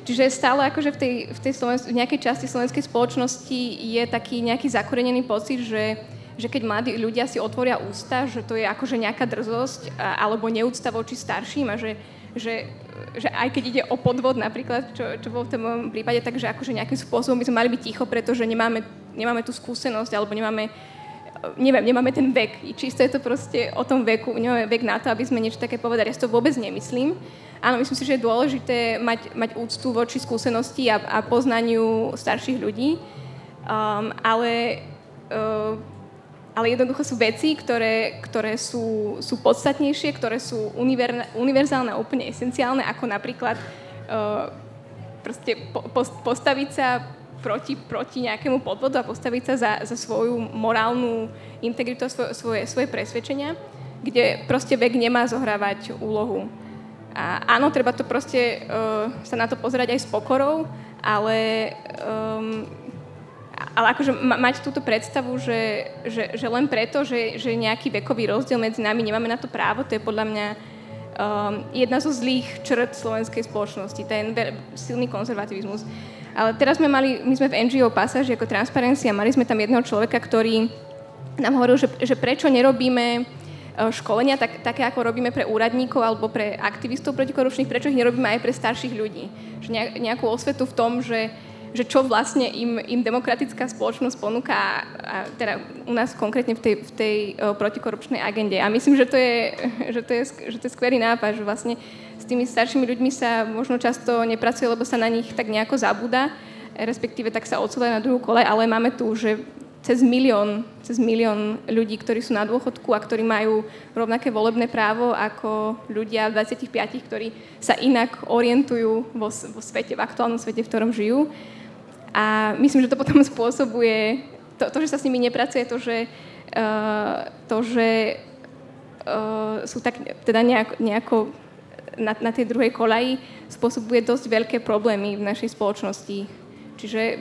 Čiže stále akože v tej, v tej v nejakej časti slovenskej spoločnosti je taký nejaký zakorenený pocit, že že keď mladí ľudia si otvoria ústa, že to je akože nejaká drzosť alebo neúcta voči starším a že, že, že aj keď ide o podvod napríklad, čo, čo bolo v tom prípade, takže akože nejakým spôsobom by sme mali byť ticho, pretože nemáme, nemáme tú skúsenosť alebo nemáme neviem, nemáme ten vek. Čisto je to proste o tom veku, nemáme vek na to, aby sme niečo také povedali. Ja si to vôbec nemyslím. Áno, myslím si, že je dôležité mať, mať úctu voči skúsenosti a, a poznaniu starších ľudí, um, ale uh, ale jednoducho sú veci, ktoré, ktoré sú, sú podstatnejšie, ktoré sú univer, univerzálne a úplne esenciálne, ako napríklad uh, proste po, postaviť sa proti, proti nejakému podvodu a postaviť sa za, za svoju morálnu integritu a svoje, svoje, svoje presvedčenia, kde proste vek nemá zohrávať úlohu. A áno, treba to proste uh, sa na to pozerať aj s pokorou, ale um, ale akože ma, mať túto predstavu, že, že, že len preto, že, že nejaký vekový rozdiel medzi nami nemáme na to právo, to je podľa mňa um, jedna zo zlých črt slovenskej spoločnosti, ten silný konzervativizmus. Ale teraz sme mali, my sme v NGO Passage ako Transparency a mali sme tam jedného človeka, ktorý nám hovoril, že, že prečo nerobíme uh, školenia tak, také, ako robíme pre úradníkov alebo pre aktivistov protikorupčných, prečo ich nerobíme aj pre starších ľudí. Že nejakú osvetu v tom, že že čo vlastne im, im demokratická spoločnosť ponúka, a teda u nás konkrétne v tej, v tej o, protikorupčnej agende. A myslím, že to, je, <laughs> že, to je, že to je skvelý nápad, že vlastne s tými staršími ľuďmi sa možno často nepracuje, lebo sa na nich tak nejako zabúda, respektíve tak sa odsúdajú na druhú kole, ale máme tu, že cez milión, cez milión ľudí, ktorí sú na dôchodku a ktorí majú rovnaké volebné právo ako ľudia 25, ktorí sa inak orientujú vo, vo svete, v aktuálnom svete, v ktorom žijú. A myslím, že to potom spôsobuje, to, to že sa s nimi nepracuje, to, že, uh, to, že uh, sú tak teda nejak, nejako na, na tej druhej kolaji, spôsobuje dosť veľké problémy v našej spoločnosti. Čiže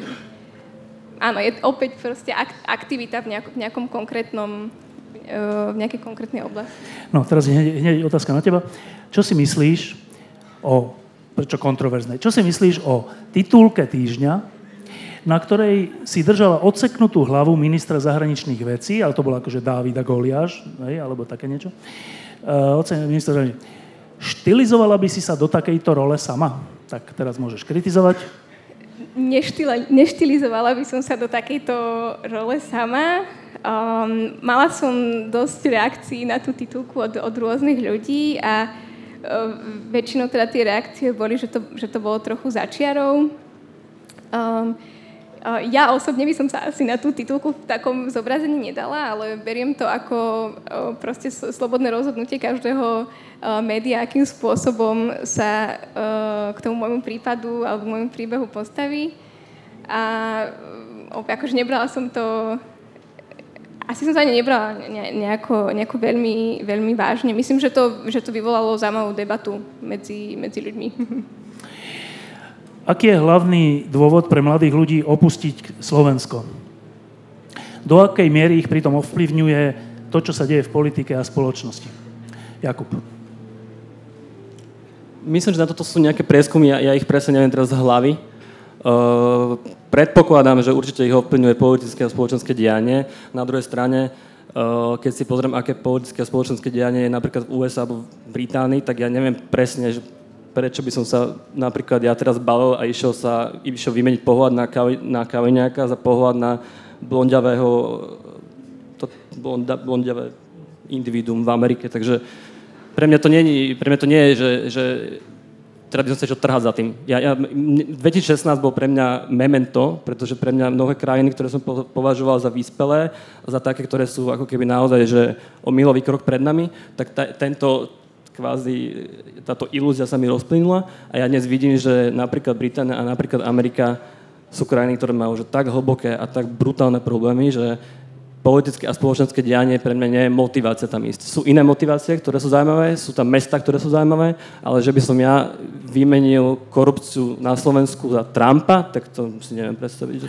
áno, je opäť proste aktivita v, nejak, v nejakom konkrétnom uh, v nejakej konkrétnej oblasti. No, teraz hneď, hneď otázka na teba. Čo si myslíš o, prečo kontroverznej, čo si myslíš o titulke týždňa, na ktorej si držala odseknutú hlavu ministra zahraničných vecí, ale to bolo akože Dávida Goliáš, hej, alebo také niečo. Uh, ministra Štilizovala by si sa do takejto role sama? Tak teraz môžeš kritizovať. Neštila, neštilizovala by som sa do takejto role sama. Um, mala som dosť reakcií na tú titulku od, od rôznych ľudí a uh, väčšinou teda tie reakcie boli, že to, že to bolo trochu začiarov. Um, ja osobne by som sa asi na tú titulku v takom zobrazení nedala, ale beriem to ako proste slobodné rozhodnutie každého média, akým spôsobom sa k tomu môjmu prípadu alebo môjmu príbehu postaví. A akože nebrala som to asi som to ani nebrala nejako, nejako veľmi, veľmi vážne. Myslím, že to, že to vyvolalo zaujímavú debatu medzi, medzi ľuďmi. <laughs> Aký je hlavný dôvod pre mladých ľudí opustiť Slovensko? Do akej miery ich pritom ovplyvňuje to, čo sa deje v politike a spoločnosti? Jakub. Myslím, že na toto sú nejaké prieskumy, ja, ja ich presne neviem teraz z hlavy. Uh, predpokladám, že určite ich ovplyvňuje politické a spoločenské dianie. Na druhej strane, uh, keď si pozriem, aké politické a spoločenské dianie je napríklad v USA alebo v Británii, tak ja neviem presne, že prečo by som sa napríklad ja teraz balil a išiel sa išiel vymeniť pohľad na, kavi, na kaviňáka za pohľad na blondiavého to blonda, blondiavé individuum v Amerike. Takže pre mňa to nie, pre mňa to nie je, že, že teda by som sa čo trhať za tým. Ja, ja, 2016 bol pre mňa memento, pretože pre mňa mnohé krajiny, ktoré som považoval za vyspelé, za také, ktoré sú ako keby naozaj že o milový krok pred nami, tak ta, tento kvázi táto ilúzia sa mi rozplynula a ja dnes vidím, že napríklad Británia a napríklad Amerika sú krajiny, ktoré majú že tak hlboké a tak brutálne problémy, že politické a spoločenské dianie pre mňa nie je motivácia tam ísť. Sú iné motivácie, ktoré sú zaujímavé, sú tam mesta, ktoré sú zaujímavé, ale že by som ja vymenil korupciu na Slovensku za Trumpa, tak to si neviem predstaviť. Že...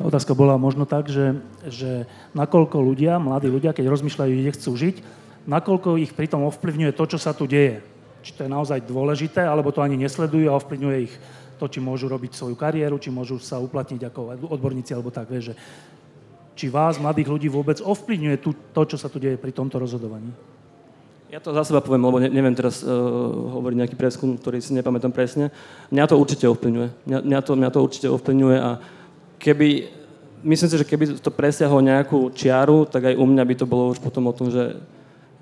Tá otázka bola možno tak, že, že nakoľko ľudia, mladí ľudia, keď rozmýšľajú, kde chcú žiť, nakoľko ich pritom ovplyvňuje to, čo sa tu deje. Či to je naozaj dôležité, alebo to ani nesledujú a ovplyvňuje ich to, či môžu robiť svoju kariéru, či môžu sa uplatniť ako odborníci, alebo tak, vieš, že či vás, mladých ľudí, vôbec ovplyvňuje tu, to, čo sa tu deje pri tomto rozhodovaní? Ja to za seba poviem, lebo ne, neviem teraz uh, hovoriť nejaký preskum, ktorý si nepamätám presne. Mňa to určite ovplyvňuje. Mňa, mňa, to, mňa to určite ovplyvňuje a keby, myslím si, že keby to presiahlo nejakú čiaru, tak aj u mňa by to bolo už potom o tom, že,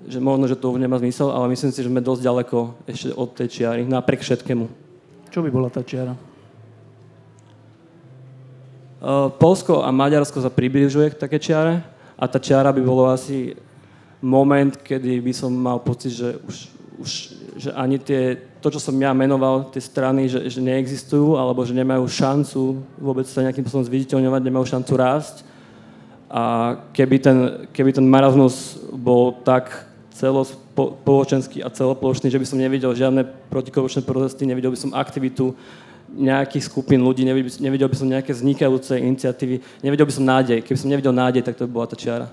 že možno, že to už nemá zmysel, ale myslím si, že sme dosť ďaleko ešte od tej čiary, napriek všetkému. Čo by bola tá čiara? Uh, Polsko a Maďarsko sa približuje k také čiare a tá čiara by bolo asi moment, kedy by som mal pocit, že už, už že ani tie, to, čo som ja menoval, tie strany, že, že neexistujú, alebo že nemajú šancu vôbec sa nejakým spôsobom zviditeľňovať, nemajú šancu rásť. A keby ten, keby ten marazmus bol tak celospoločenský a celoplošný, že by som nevidel žiadne protikorupčné protesty, nevidel by som aktivitu nejakých skupín ľudí, nevidel, nevidel by som nejaké vznikajúce iniciatívy, nevidel by som nádej. Keby som nevidel nádej, tak to by bola tá čiara.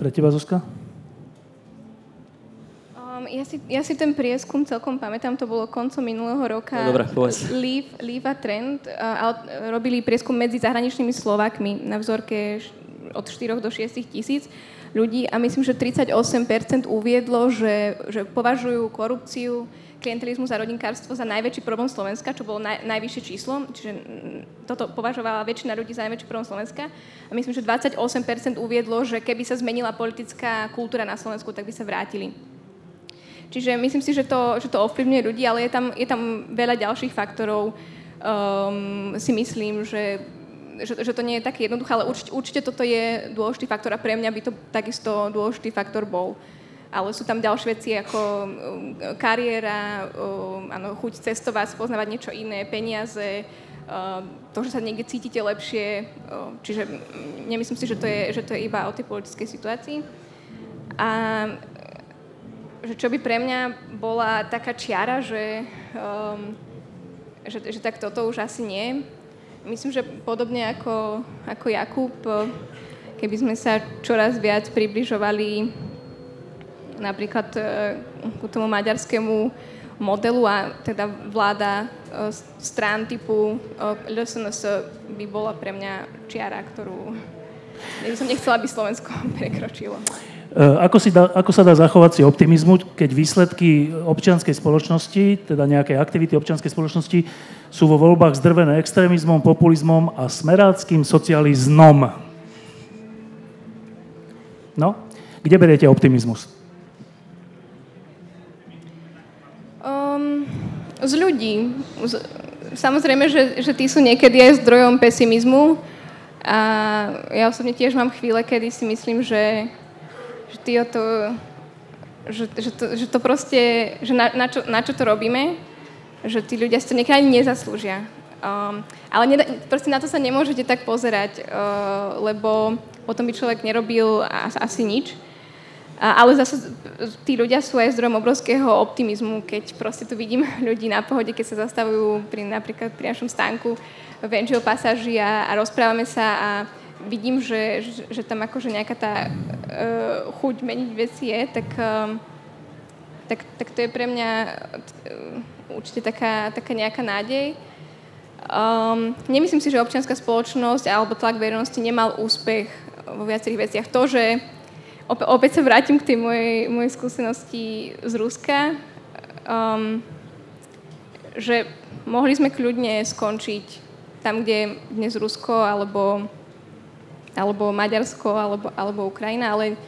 Pre teba, Zuzka? Um, ja, si, ja si ten prieskum celkom pamätám, to bolo koncom minulého roka. No, dobre, Leave, Leave a Trend uh, robili prieskum medzi zahraničnými Slovákmi na vzorke od 4 do 6 tisíc ľudí a myslím, že 38% uviedlo, že, že považujú korupciu klientelizmus a rodinkárstvo za najväčší problém Slovenska, čo bolo naj, najvyššie číslo, čiže mm, toto považovala väčšina ľudí za najväčší problém Slovenska. A myslím, že 28% uviedlo, že keby sa zmenila politická kultúra na Slovensku, tak by sa vrátili. Čiže myslím si, že to, že to ovplyvňuje ľudí, ale je tam, je tam veľa ďalších faktorov. Um, si myslím, že, že, že to nie je také jednoduché, ale určite, určite toto je dôležitý faktor a pre mňa by to takisto dôležitý faktor bol ale sú tam ďalšie veci ako um, kariéra, um, ano, chuť cestovať, spoznávať niečo iné, peniaze, um, to, že sa niekde cítite lepšie. Čiže nemyslím si, že to je, že to je iba o tej politickej situácii. A že čo by pre mňa bola taká čiara, že, um, že, že tak toto už asi nie. Myslím, že podobne ako, ako Jakub, keby sme sa čoraz viac približovali napríklad e, ku tomu maďarskému modelu a teda vláda e, strán typu LSNS by bola pre mňa čiara, ktorú ja som nechcela, aby Slovensko <laughs> prekročilo. Ako, si dá, ako sa dá zachovať si optimizmu, keď výsledky občianskej spoločnosti, teda nejaké aktivity občianskej spoločnosti, sú vo voľbách zdrvené extrémizmom, populizmom a smeráckým socializmom? No, kde beriete optimizmus? Z ľudí. Z, samozrejme, že, že tí sú niekedy aj zdrojom pesimizmu. A ja osobne tiež mám chvíle, kedy si myslím, že, že, to, že, že, to, že to proste, že na, na, čo, na čo to robíme, že tí ľudia si to niekedy nezaslúžia. Um, ale neda, proste na to sa nemôžete tak pozerať, uh, lebo potom by človek nerobil asi nič. Ale zase tí ľudia sú aj zdrojom obrovského optimizmu, keď proste tu vidím <laughs> ľudí na pohode, keď sa zastavujú pri, napríklad pri našom stánku v NGO pasáži a, a rozprávame sa a vidím, že, že, že tam akože nejaká tá uh, chuť meniť veci je, tak, uh, tak, tak to je pre mňa uh, určite taká, taká nejaká nádej. Um, nemyslím si, že občianská spoločnosť alebo tlak verejnosti nemal úspech vo viacerých veciach. To, že opäť sa vrátim k tej mojej, mojej skúsenosti z Ruska, um, že mohli sme kľudne skončiť tam, kde je dnes Rusko, alebo, alebo Maďarsko, alebo, alebo Ukrajina, ale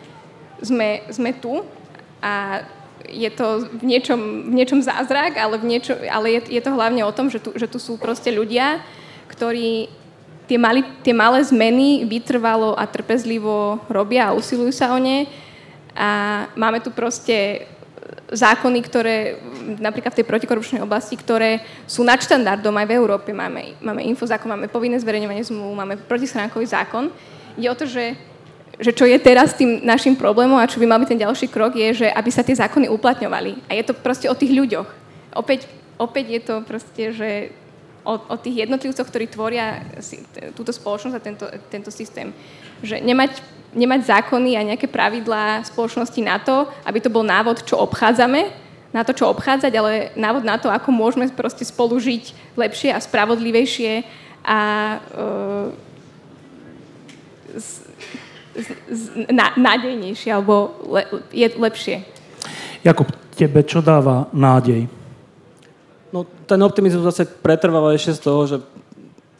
sme, sme tu a je to v niečom, v niečom zázrak, ale, v niečo, ale je, je to hlavne o tom, že tu, že tu sú proste ľudia, ktorí tie, mali, tie malé zmeny vytrvalo a trpezlivo robia a usilujú sa o ne. A máme tu proste zákony, ktoré napríklad v tej protikorupčnej oblasti, ktoré sú nadštandardom aj v Európe. Máme, máme infozákon, máme povinné zverejňovanie zmluv, máme protischránkový zákon. Je o to, že, že čo je teraz tým našim problémom a čo by mal byť ten ďalší krok, je, že aby sa tie zákony uplatňovali. A je to proste o tých ľuďoch. Opäť, opäť je to proste, že o, o tých jednotlivcoch, ktorí tvoria si, túto spoločnosť a tento, tento systém. Že nemať nemať zákony a nejaké pravidlá spoločnosti na to, aby to bol návod, čo obchádzame, na to, čo obchádzať, ale návod na to, ako môžeme proste spolu žiť lepšie a spravodlivejšie a z, na, nádejnejšie, alebo le, je lepšie. Jakub, tebe čo dáva nádej? No, ten optimizmus zase pretrváva ešte z toho, že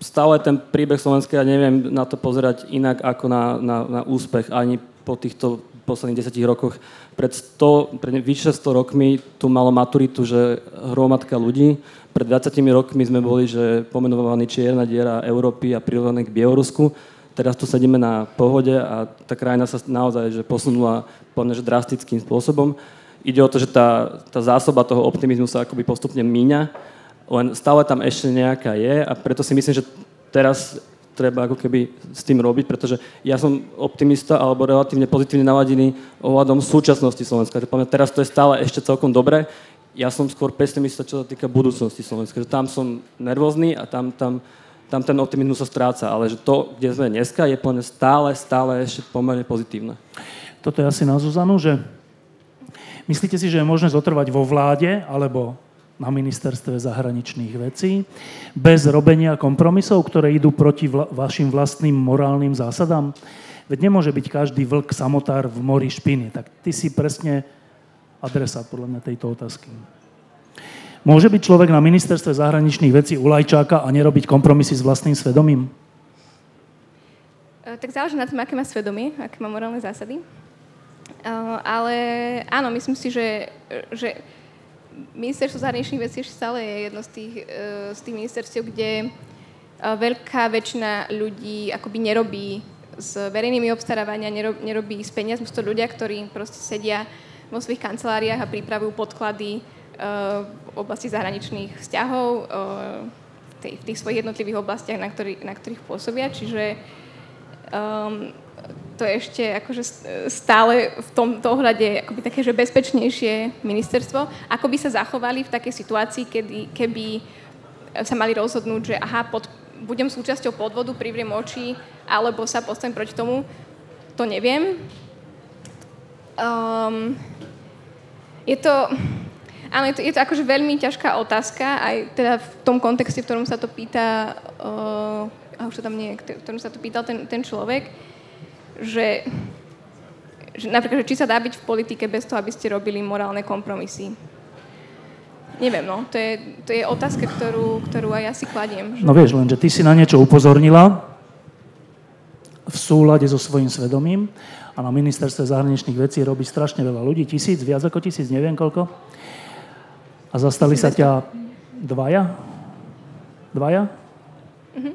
stále ten príbeh Slovenska, ja neviem na to pozerať inak ako na, na, na úspech ani po týchto posledných desetich rokoch. Pred, 100, pred vyše 100 rokmi tu malo maturitu, že hromadka ľudí. Pred 20 rokmi sme boli, že pomenovaní čierna diera Európy a prirovnaní k Bielorusku. Teraz tu sedíme na pohode a tá krajina sa naozaj že posunula poviem, že drastickým spôsobom. Ide o to, že tá, tá zásoba toho optimizmu sa akoby postupne míňa len stále tam ešte nejaká je a preto si myslím, že teraz treba ako keby s tým robiť, pretože ja som optimista alebo relatívne pozitívne naladený ohľadom súčasnosti Slovenska. Že teraz to je stále ešte celkom dobré. Ja som skôr pesimista, čo sa týka budúcnosti Slovenska. Že tam som nervózny a tam, tam, tam ten optimizmus sa stráca. Ale že to, kde sme dneska, je plne stále, stále ešte pomerne pozitívne. Toto je asi na Zuzanu, že myslíte si, že je možné zotrvať vo vláde alebo na ministerstve zahraničných vecí, bez robenia kompromisov, ktoré idú proti vla- vašim vlastným morálnym zásadám? Veď nemôže byť každý vlk samotár v mori špiny. Tak ty si presne adresát podľa mňa tejto otázky. Môže byť človek na ministerstve zahraničných vecí u Lajčáka a nerobiť kompromisy s vlastným svedomím? E, tak záleží na tom, aké má svedomie, aké má morálne zásady. Uh, ale áno, myslím si, že, že ministerstvo zahraničných vecí ešte stále je jedno z tých, uh, z tých ministerstiev, kde veľká väčšina ľudí akoby nerobí s verejnými obstarávania, nerob, nerobí s peniazmi. Sú to ľudia, ktorí proste sedia vo svojich kanceláriách a pripravujú podklady v oblasti zahraničných vzťahov tej, v tých svojich jednotlivých oblastiach, na, ktorý, na ktorých pôsobia. Čiže um, to je ešte akože stále v tomto ohľade akoby také, že bezpečnejšie ministerstvo. Ako by sa zachovali v takej situácii, kedy, keby sa mali rozhodnúť, že aha, pod, budem súčasťou podvodu, privriem oči, alebo sa postavím proti tomu, to neviem. Um, je to, áno, je to, je to akože veľmi ťažká otázka, aj teda v tom kontexte, v ktorom sa to pýta, uh, a už to tam nie, v ktorom sa to pýtal ten, ten človek, že, že napríklad, že či sa dá byť v politike bez toho, aby ste robili morálne kompromisy. Neviem, no. To je, to je otázka, ktorú, ktorú aj ja si kladiem. Že... No vieš, len, že ty si na niečo upozornila v súlade so svojím svedomím a na ministerstve zahraničných vecí robí strašne veľa ľudí, tisíc, viac ako tisíc, neviem koľko. A zastali sa ťa dvaja? Dvaja? Mm-hmm.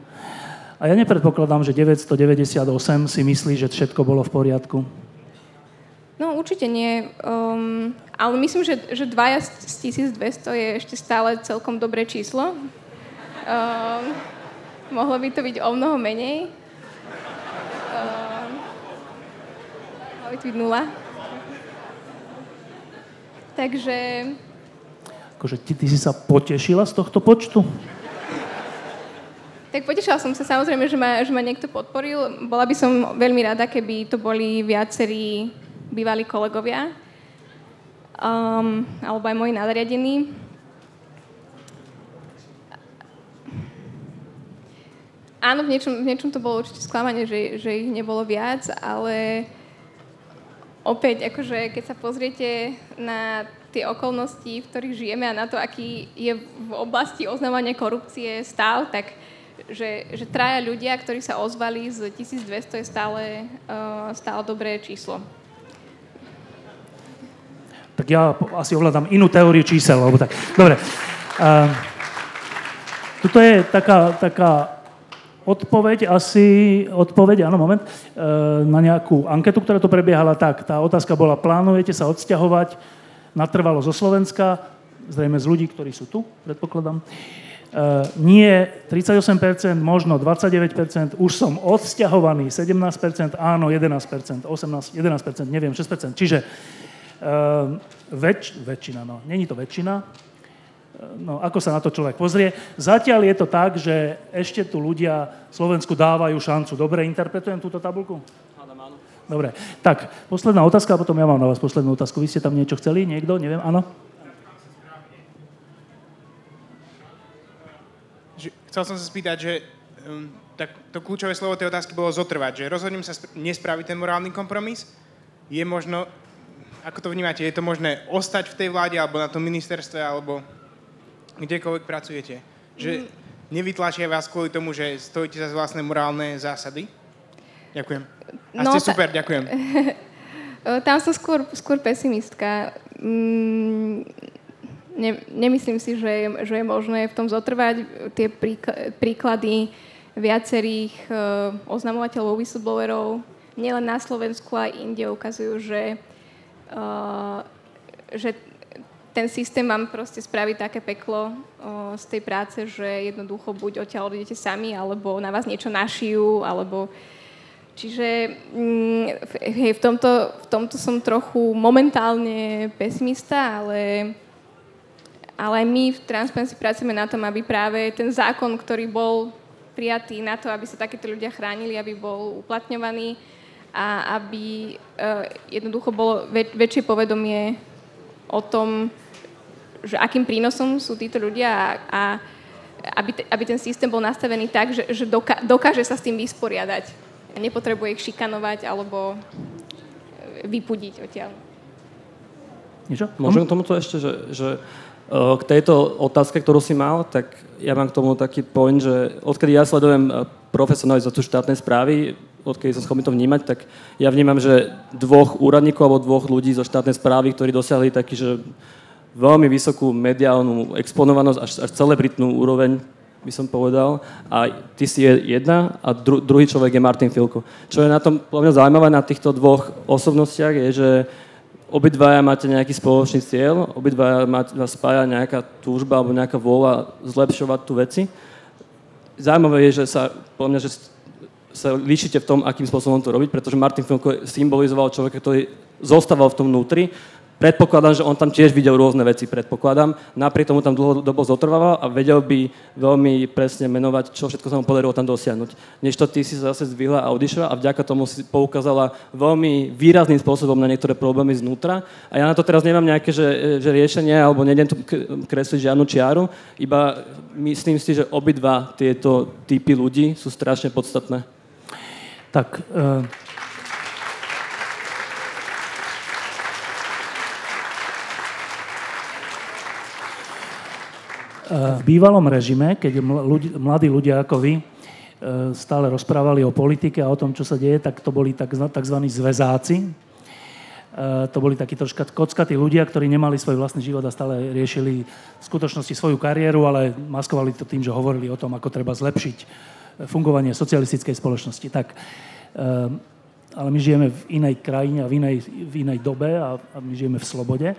A ja nepredpokladám, že 998 si myslí, že všetko bolo v poriadku. No určite nie. Um, ale myslím, že, že dvaja z 1200 je ešte stále celkom dobré číslo. Um, mohlo by to byť o mnoho menej. Um, mohlo by to byť nula. Takže... Akože ty, ty si sa potešila z tohto počtu? Tak potešila som sa samozrejme, že ma, že ma niekto podporil. Bola by som veľmi rada, keby to boli viacerí bývalí kolegovia um, alebo aj moji nadriadení. Áno, v niečom, v niečom to bolo určite sklamanie, že, že ich nebolo viac, ale opäť, akože keď sa pozriete na tie okolnosti, v ktorých žijeme a na to, aký je v oblasti oznamovania korupcie stav, tak že, že traja ľudia, ktorí sa ozvali z 1200 je stále, uh, stále dobré číslo. Tak ja asi ovládam inú teóriu čísel, alebo tak. Dobre. Uh, tuto je taká, taká odpoveď asi, odpoveď, áno, moment, uh, na nejakú anketu, ktorá tu prebiehala tak. Tá otázka bola, plánujete sa odsťahovať natrvalo zo Slovenska, zrejme z ľudí, ktorí sú tu, predpokladám. Uh, nie 38%, možno 29%, už som odsťahovaný 17%, áno 11%, 18, 11%, neviem, 6%. Čiže uh, väč, väčšina, no, není to väčšina, no, ako sa na to človek pozrie. Zatiaľ je to tak, že ešte tu ľudia Slovensku dávajú šancu. Dobre interpretujem túto tabulku? Dobre, tak posledná otázka a potom ja mám na vás poslednú otázku. Vy ste tam niečo chceli? Niekto? Neviem, áno? Chcel som sa spýtať, že um, tak to kľúčové slovo tej otázky bolo zotrvať, že rozhodnem sa sp- nespraviť ten morálny kompromis. Je možno, ako to vnímate, je to možné ostať v tej vláde alebo na tom ministerstve alebo kdekoľvek pracujete? Že mm. nevytlačia vás kvôli tomu, že stojíte za vlastné morálne zásady? Ďakujem. A no, ste super, ďakujem. <laughs> Tam som skôr, skôr pesimistka. Mm, ne, nemyslím si, že je, že je možné v tom zotrvať. Tie príklady viacerých uh, oznamovateľov, whistleblowerov, nielen na Slovensku, aj inde ukazujú, že, uh, že ten systém vám proste spraví také peklo uh, z tej práce, že jednoducho buď odtiaľ odjdete sami, alebo na vás niečo našijú, alebo Čiže mm, hej, v, tomto, v tomto som trochu momentálne pesimista, ale ale my v Transparency pracujeme na tom, aby práve ten zákon, ktorý bol prijatý na to, aby sa takíto ľudia chránili, aby bol uplatňovaný a aby uh, jednoducho bolo väč- väčšie povedomie o tom, že akým prínosom sú títo ľudia a, a aby, te, aby ten systém bol nastavený tak, že, že doka- dokáže sa s tým vysporiadať. A nepotrebuje ich šikanovať alebo vypudiť odtiaľ. Niečo? Môžem k tomuto ešte, že, že k tejto otázke, ktorú si mal, tak ja mám k tomu taký point, že odkedy ja sledujem profesionalizáciu štátnej správy, odkedy som schopný to vnímať, tak ja vnímam, že dvoch úradníkov alebo dvoch ľudí zo štátnej správy, ktorí dosiahli taký, že veľmi vysokú mediálnu exponovanosť, až, až celebritnú úroveň, by som povedal. A ty si jedna a dru, druhý človek je Martin Filko. Čo je na tom mňa zaujímavé na týchto dvoch osobnostiach je, že obidvaja máte nejaký spoločný cieľ, obidvaja vás spája nejaká túžba alebo nejaká vôľa zlepšovať tú veci. Zaujímavé je, že sa, mňa, že sa líšite v tom, akým spôsobom to robiť, pretože Martin Filko symbolizoval človeka, ktorý zostával v tom vnútri Predpokladám, že on tam tiež videl rôzne veci, predpokladám. Napriek tomu tam dlhodobo zotrvával a vedel by veľmi presne menovať, čo všetko sa mu podarilo tam dosiahnuť. To ty si zase zdvihla a odišla a vďaka tomu si poukázala veľmi výrazným spôsobom na niektoré problémy znútra. A ja na to teraz nemám nejaké že, že riešenie, alebo nejdem tu kresliť žiadnu čiaru, iba myslím si, že obidva tieto typy ľudí sú strašne podstatné. Tak, uh V bývalom režime, keď mladí ľudia ako vy e, stále rozprávali o politike a o tom, čo sa deje, tak to boli tzv. zväzáci. E, to boli takí troška kockatí ľudia, ktorí nemali svoj vlastný život a stále riešili v skutočnosti svoju kariéru, ale maskovali to tým, že hovorili o tom, ako treba zlepšiť fungovanie socialistickej spoločnosti. Tak, e, ale my žijeme v inej krajine a v inej, v inej dobe a my žijeme v slobode.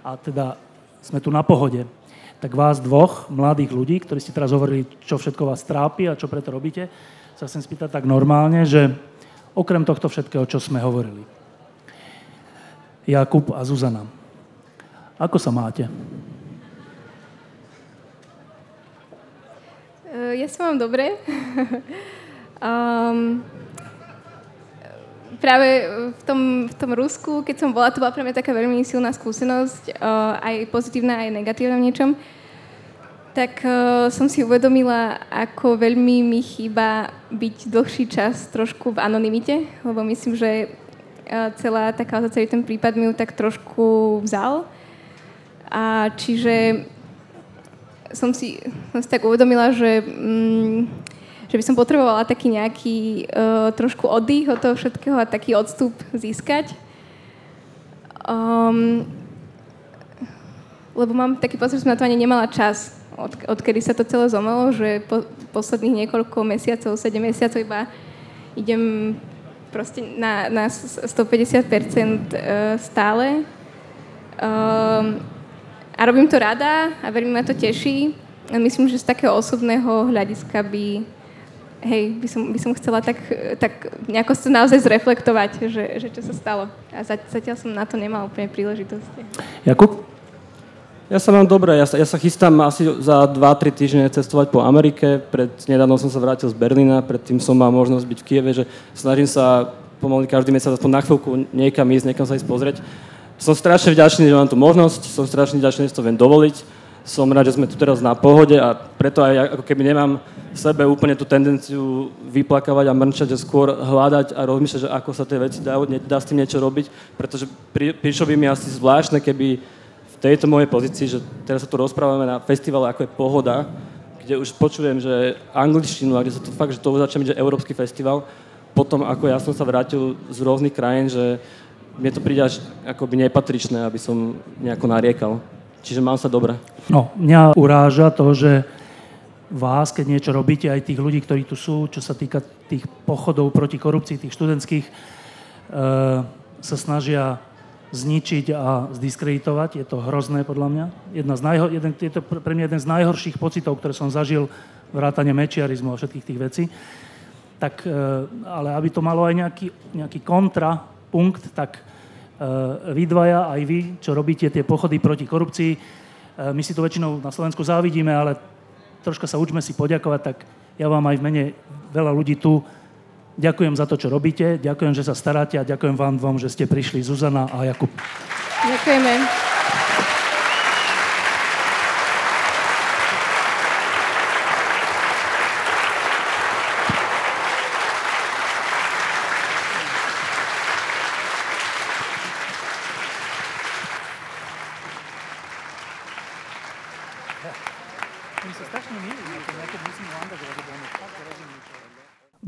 A teda sme tu na pohode tak vás dvoch mladých ľudí, ktorí ste teraz hovorili, čo všetko vás trápi a čo preto robíte, sa chcem spýtať tak normálne, že okrem tohto všetkého, čo sme hovorili. Jakub a Zuzana. Ako sa máte? Ja sa mám dobre. <laughs> um, práve v tom, v tom Rusku, keď som bola, to bola pre mňa taká veľmi silná skúsenosť, uh, aj pozitívna, aj negatívna v niečom. Tak uh, som si uvedomila, ako veľmi mi chýba byť dlhší čas trošku v anonimite, lebo myslím, že uh, celá taká, celý ten prípad mi ju tak trošku vzal. A čiže som si, som si tak uvedomila, že mm, že by som potrebovala taký nejaký uh, trošku oddych od toho všetkého a taký odstup získať. Um, lebo mám taký pocit, že som na to ani nemala čas, od, odkedy sa to celé zomelo, že po, posledných niekoľko mesiacov, 7 mesiacov iba idem proste na, na 150% e, stále. Um, a robím to rada a verím, ma to teší. Myslím, že z takého osobného hľadiska by, hej, by som, by som chcela tak, tak nejako sa naozaj zreflektovať, že, že čo sa stalo. A zatiaľ som na to nemal úplne príležitosť. Jakub? Ja sa mám dobre, ja sa, ja sa chystám asi za 2-3 týždne cestovať po Amerike. Pred nedávno som sa vrátil z Berlína, predtým som mal možnosť byť v Kieve, že snažím sa pomaly každý mesiac aspoň na chvíľku niekam ísť, niekam sa ísť pozrieť som strašne vďačný, že mám tú možnosť, som strašne vďačný, že to viem dovoliť. Som rád, že sme tu teraz na pohode a preto aj ako keby nemám sebe úplne tú tendenciu vyplakávať a mrčať, že skôr hľadať a rozmýšľať, že ako sa tie veci dá, dá s tým niečo robiť, pretože pri, prišlo by mi asi zvláštne, keby v tejto mojej pozícii, že teraz sa tu rozprávame na festivale ako je Pohoda, kde už počujem, že angličtinu a kde sa to fakt, že to začne byť, že európsky festival, potom ako ja som sa vrátil z rôznych krajín, že mne to príde až akoby nepatričné, aby som nejako nariekal. Čiže mám sa dobre. No, mňa uráža to, že vás, keď niečo robíte, aj tých ľudí, ktorí tu sú, čo sa týka tých pochodov proti korupcii, tých študentských, e, sa snažia zničiť a zdiskreditovať. Je to hrozné podľa mňa. Jedna z najho- jeden, je to pre mňa jeden z najhorších pocitov, ktoré som zažil vrátane mečiarizmu a všetkých tých vecí. Tak, e, ale aby to malo aj nejaký, nejaký kontra punkt, tak Eh, vy dvaja, aj vy, čo robíte tie pochody proti korupcii. Eh, my si to väčšinou na Slovensku závidíme, ale troška sa učme si poďakovať, tak ja vám aj v mene veľa ľudí tu ďakujem za to, čo robíte, ďakujem, že sa staráte a ďakujem vám dvom, že ste prišli, Zuzana a Jakub. Ďakujeme.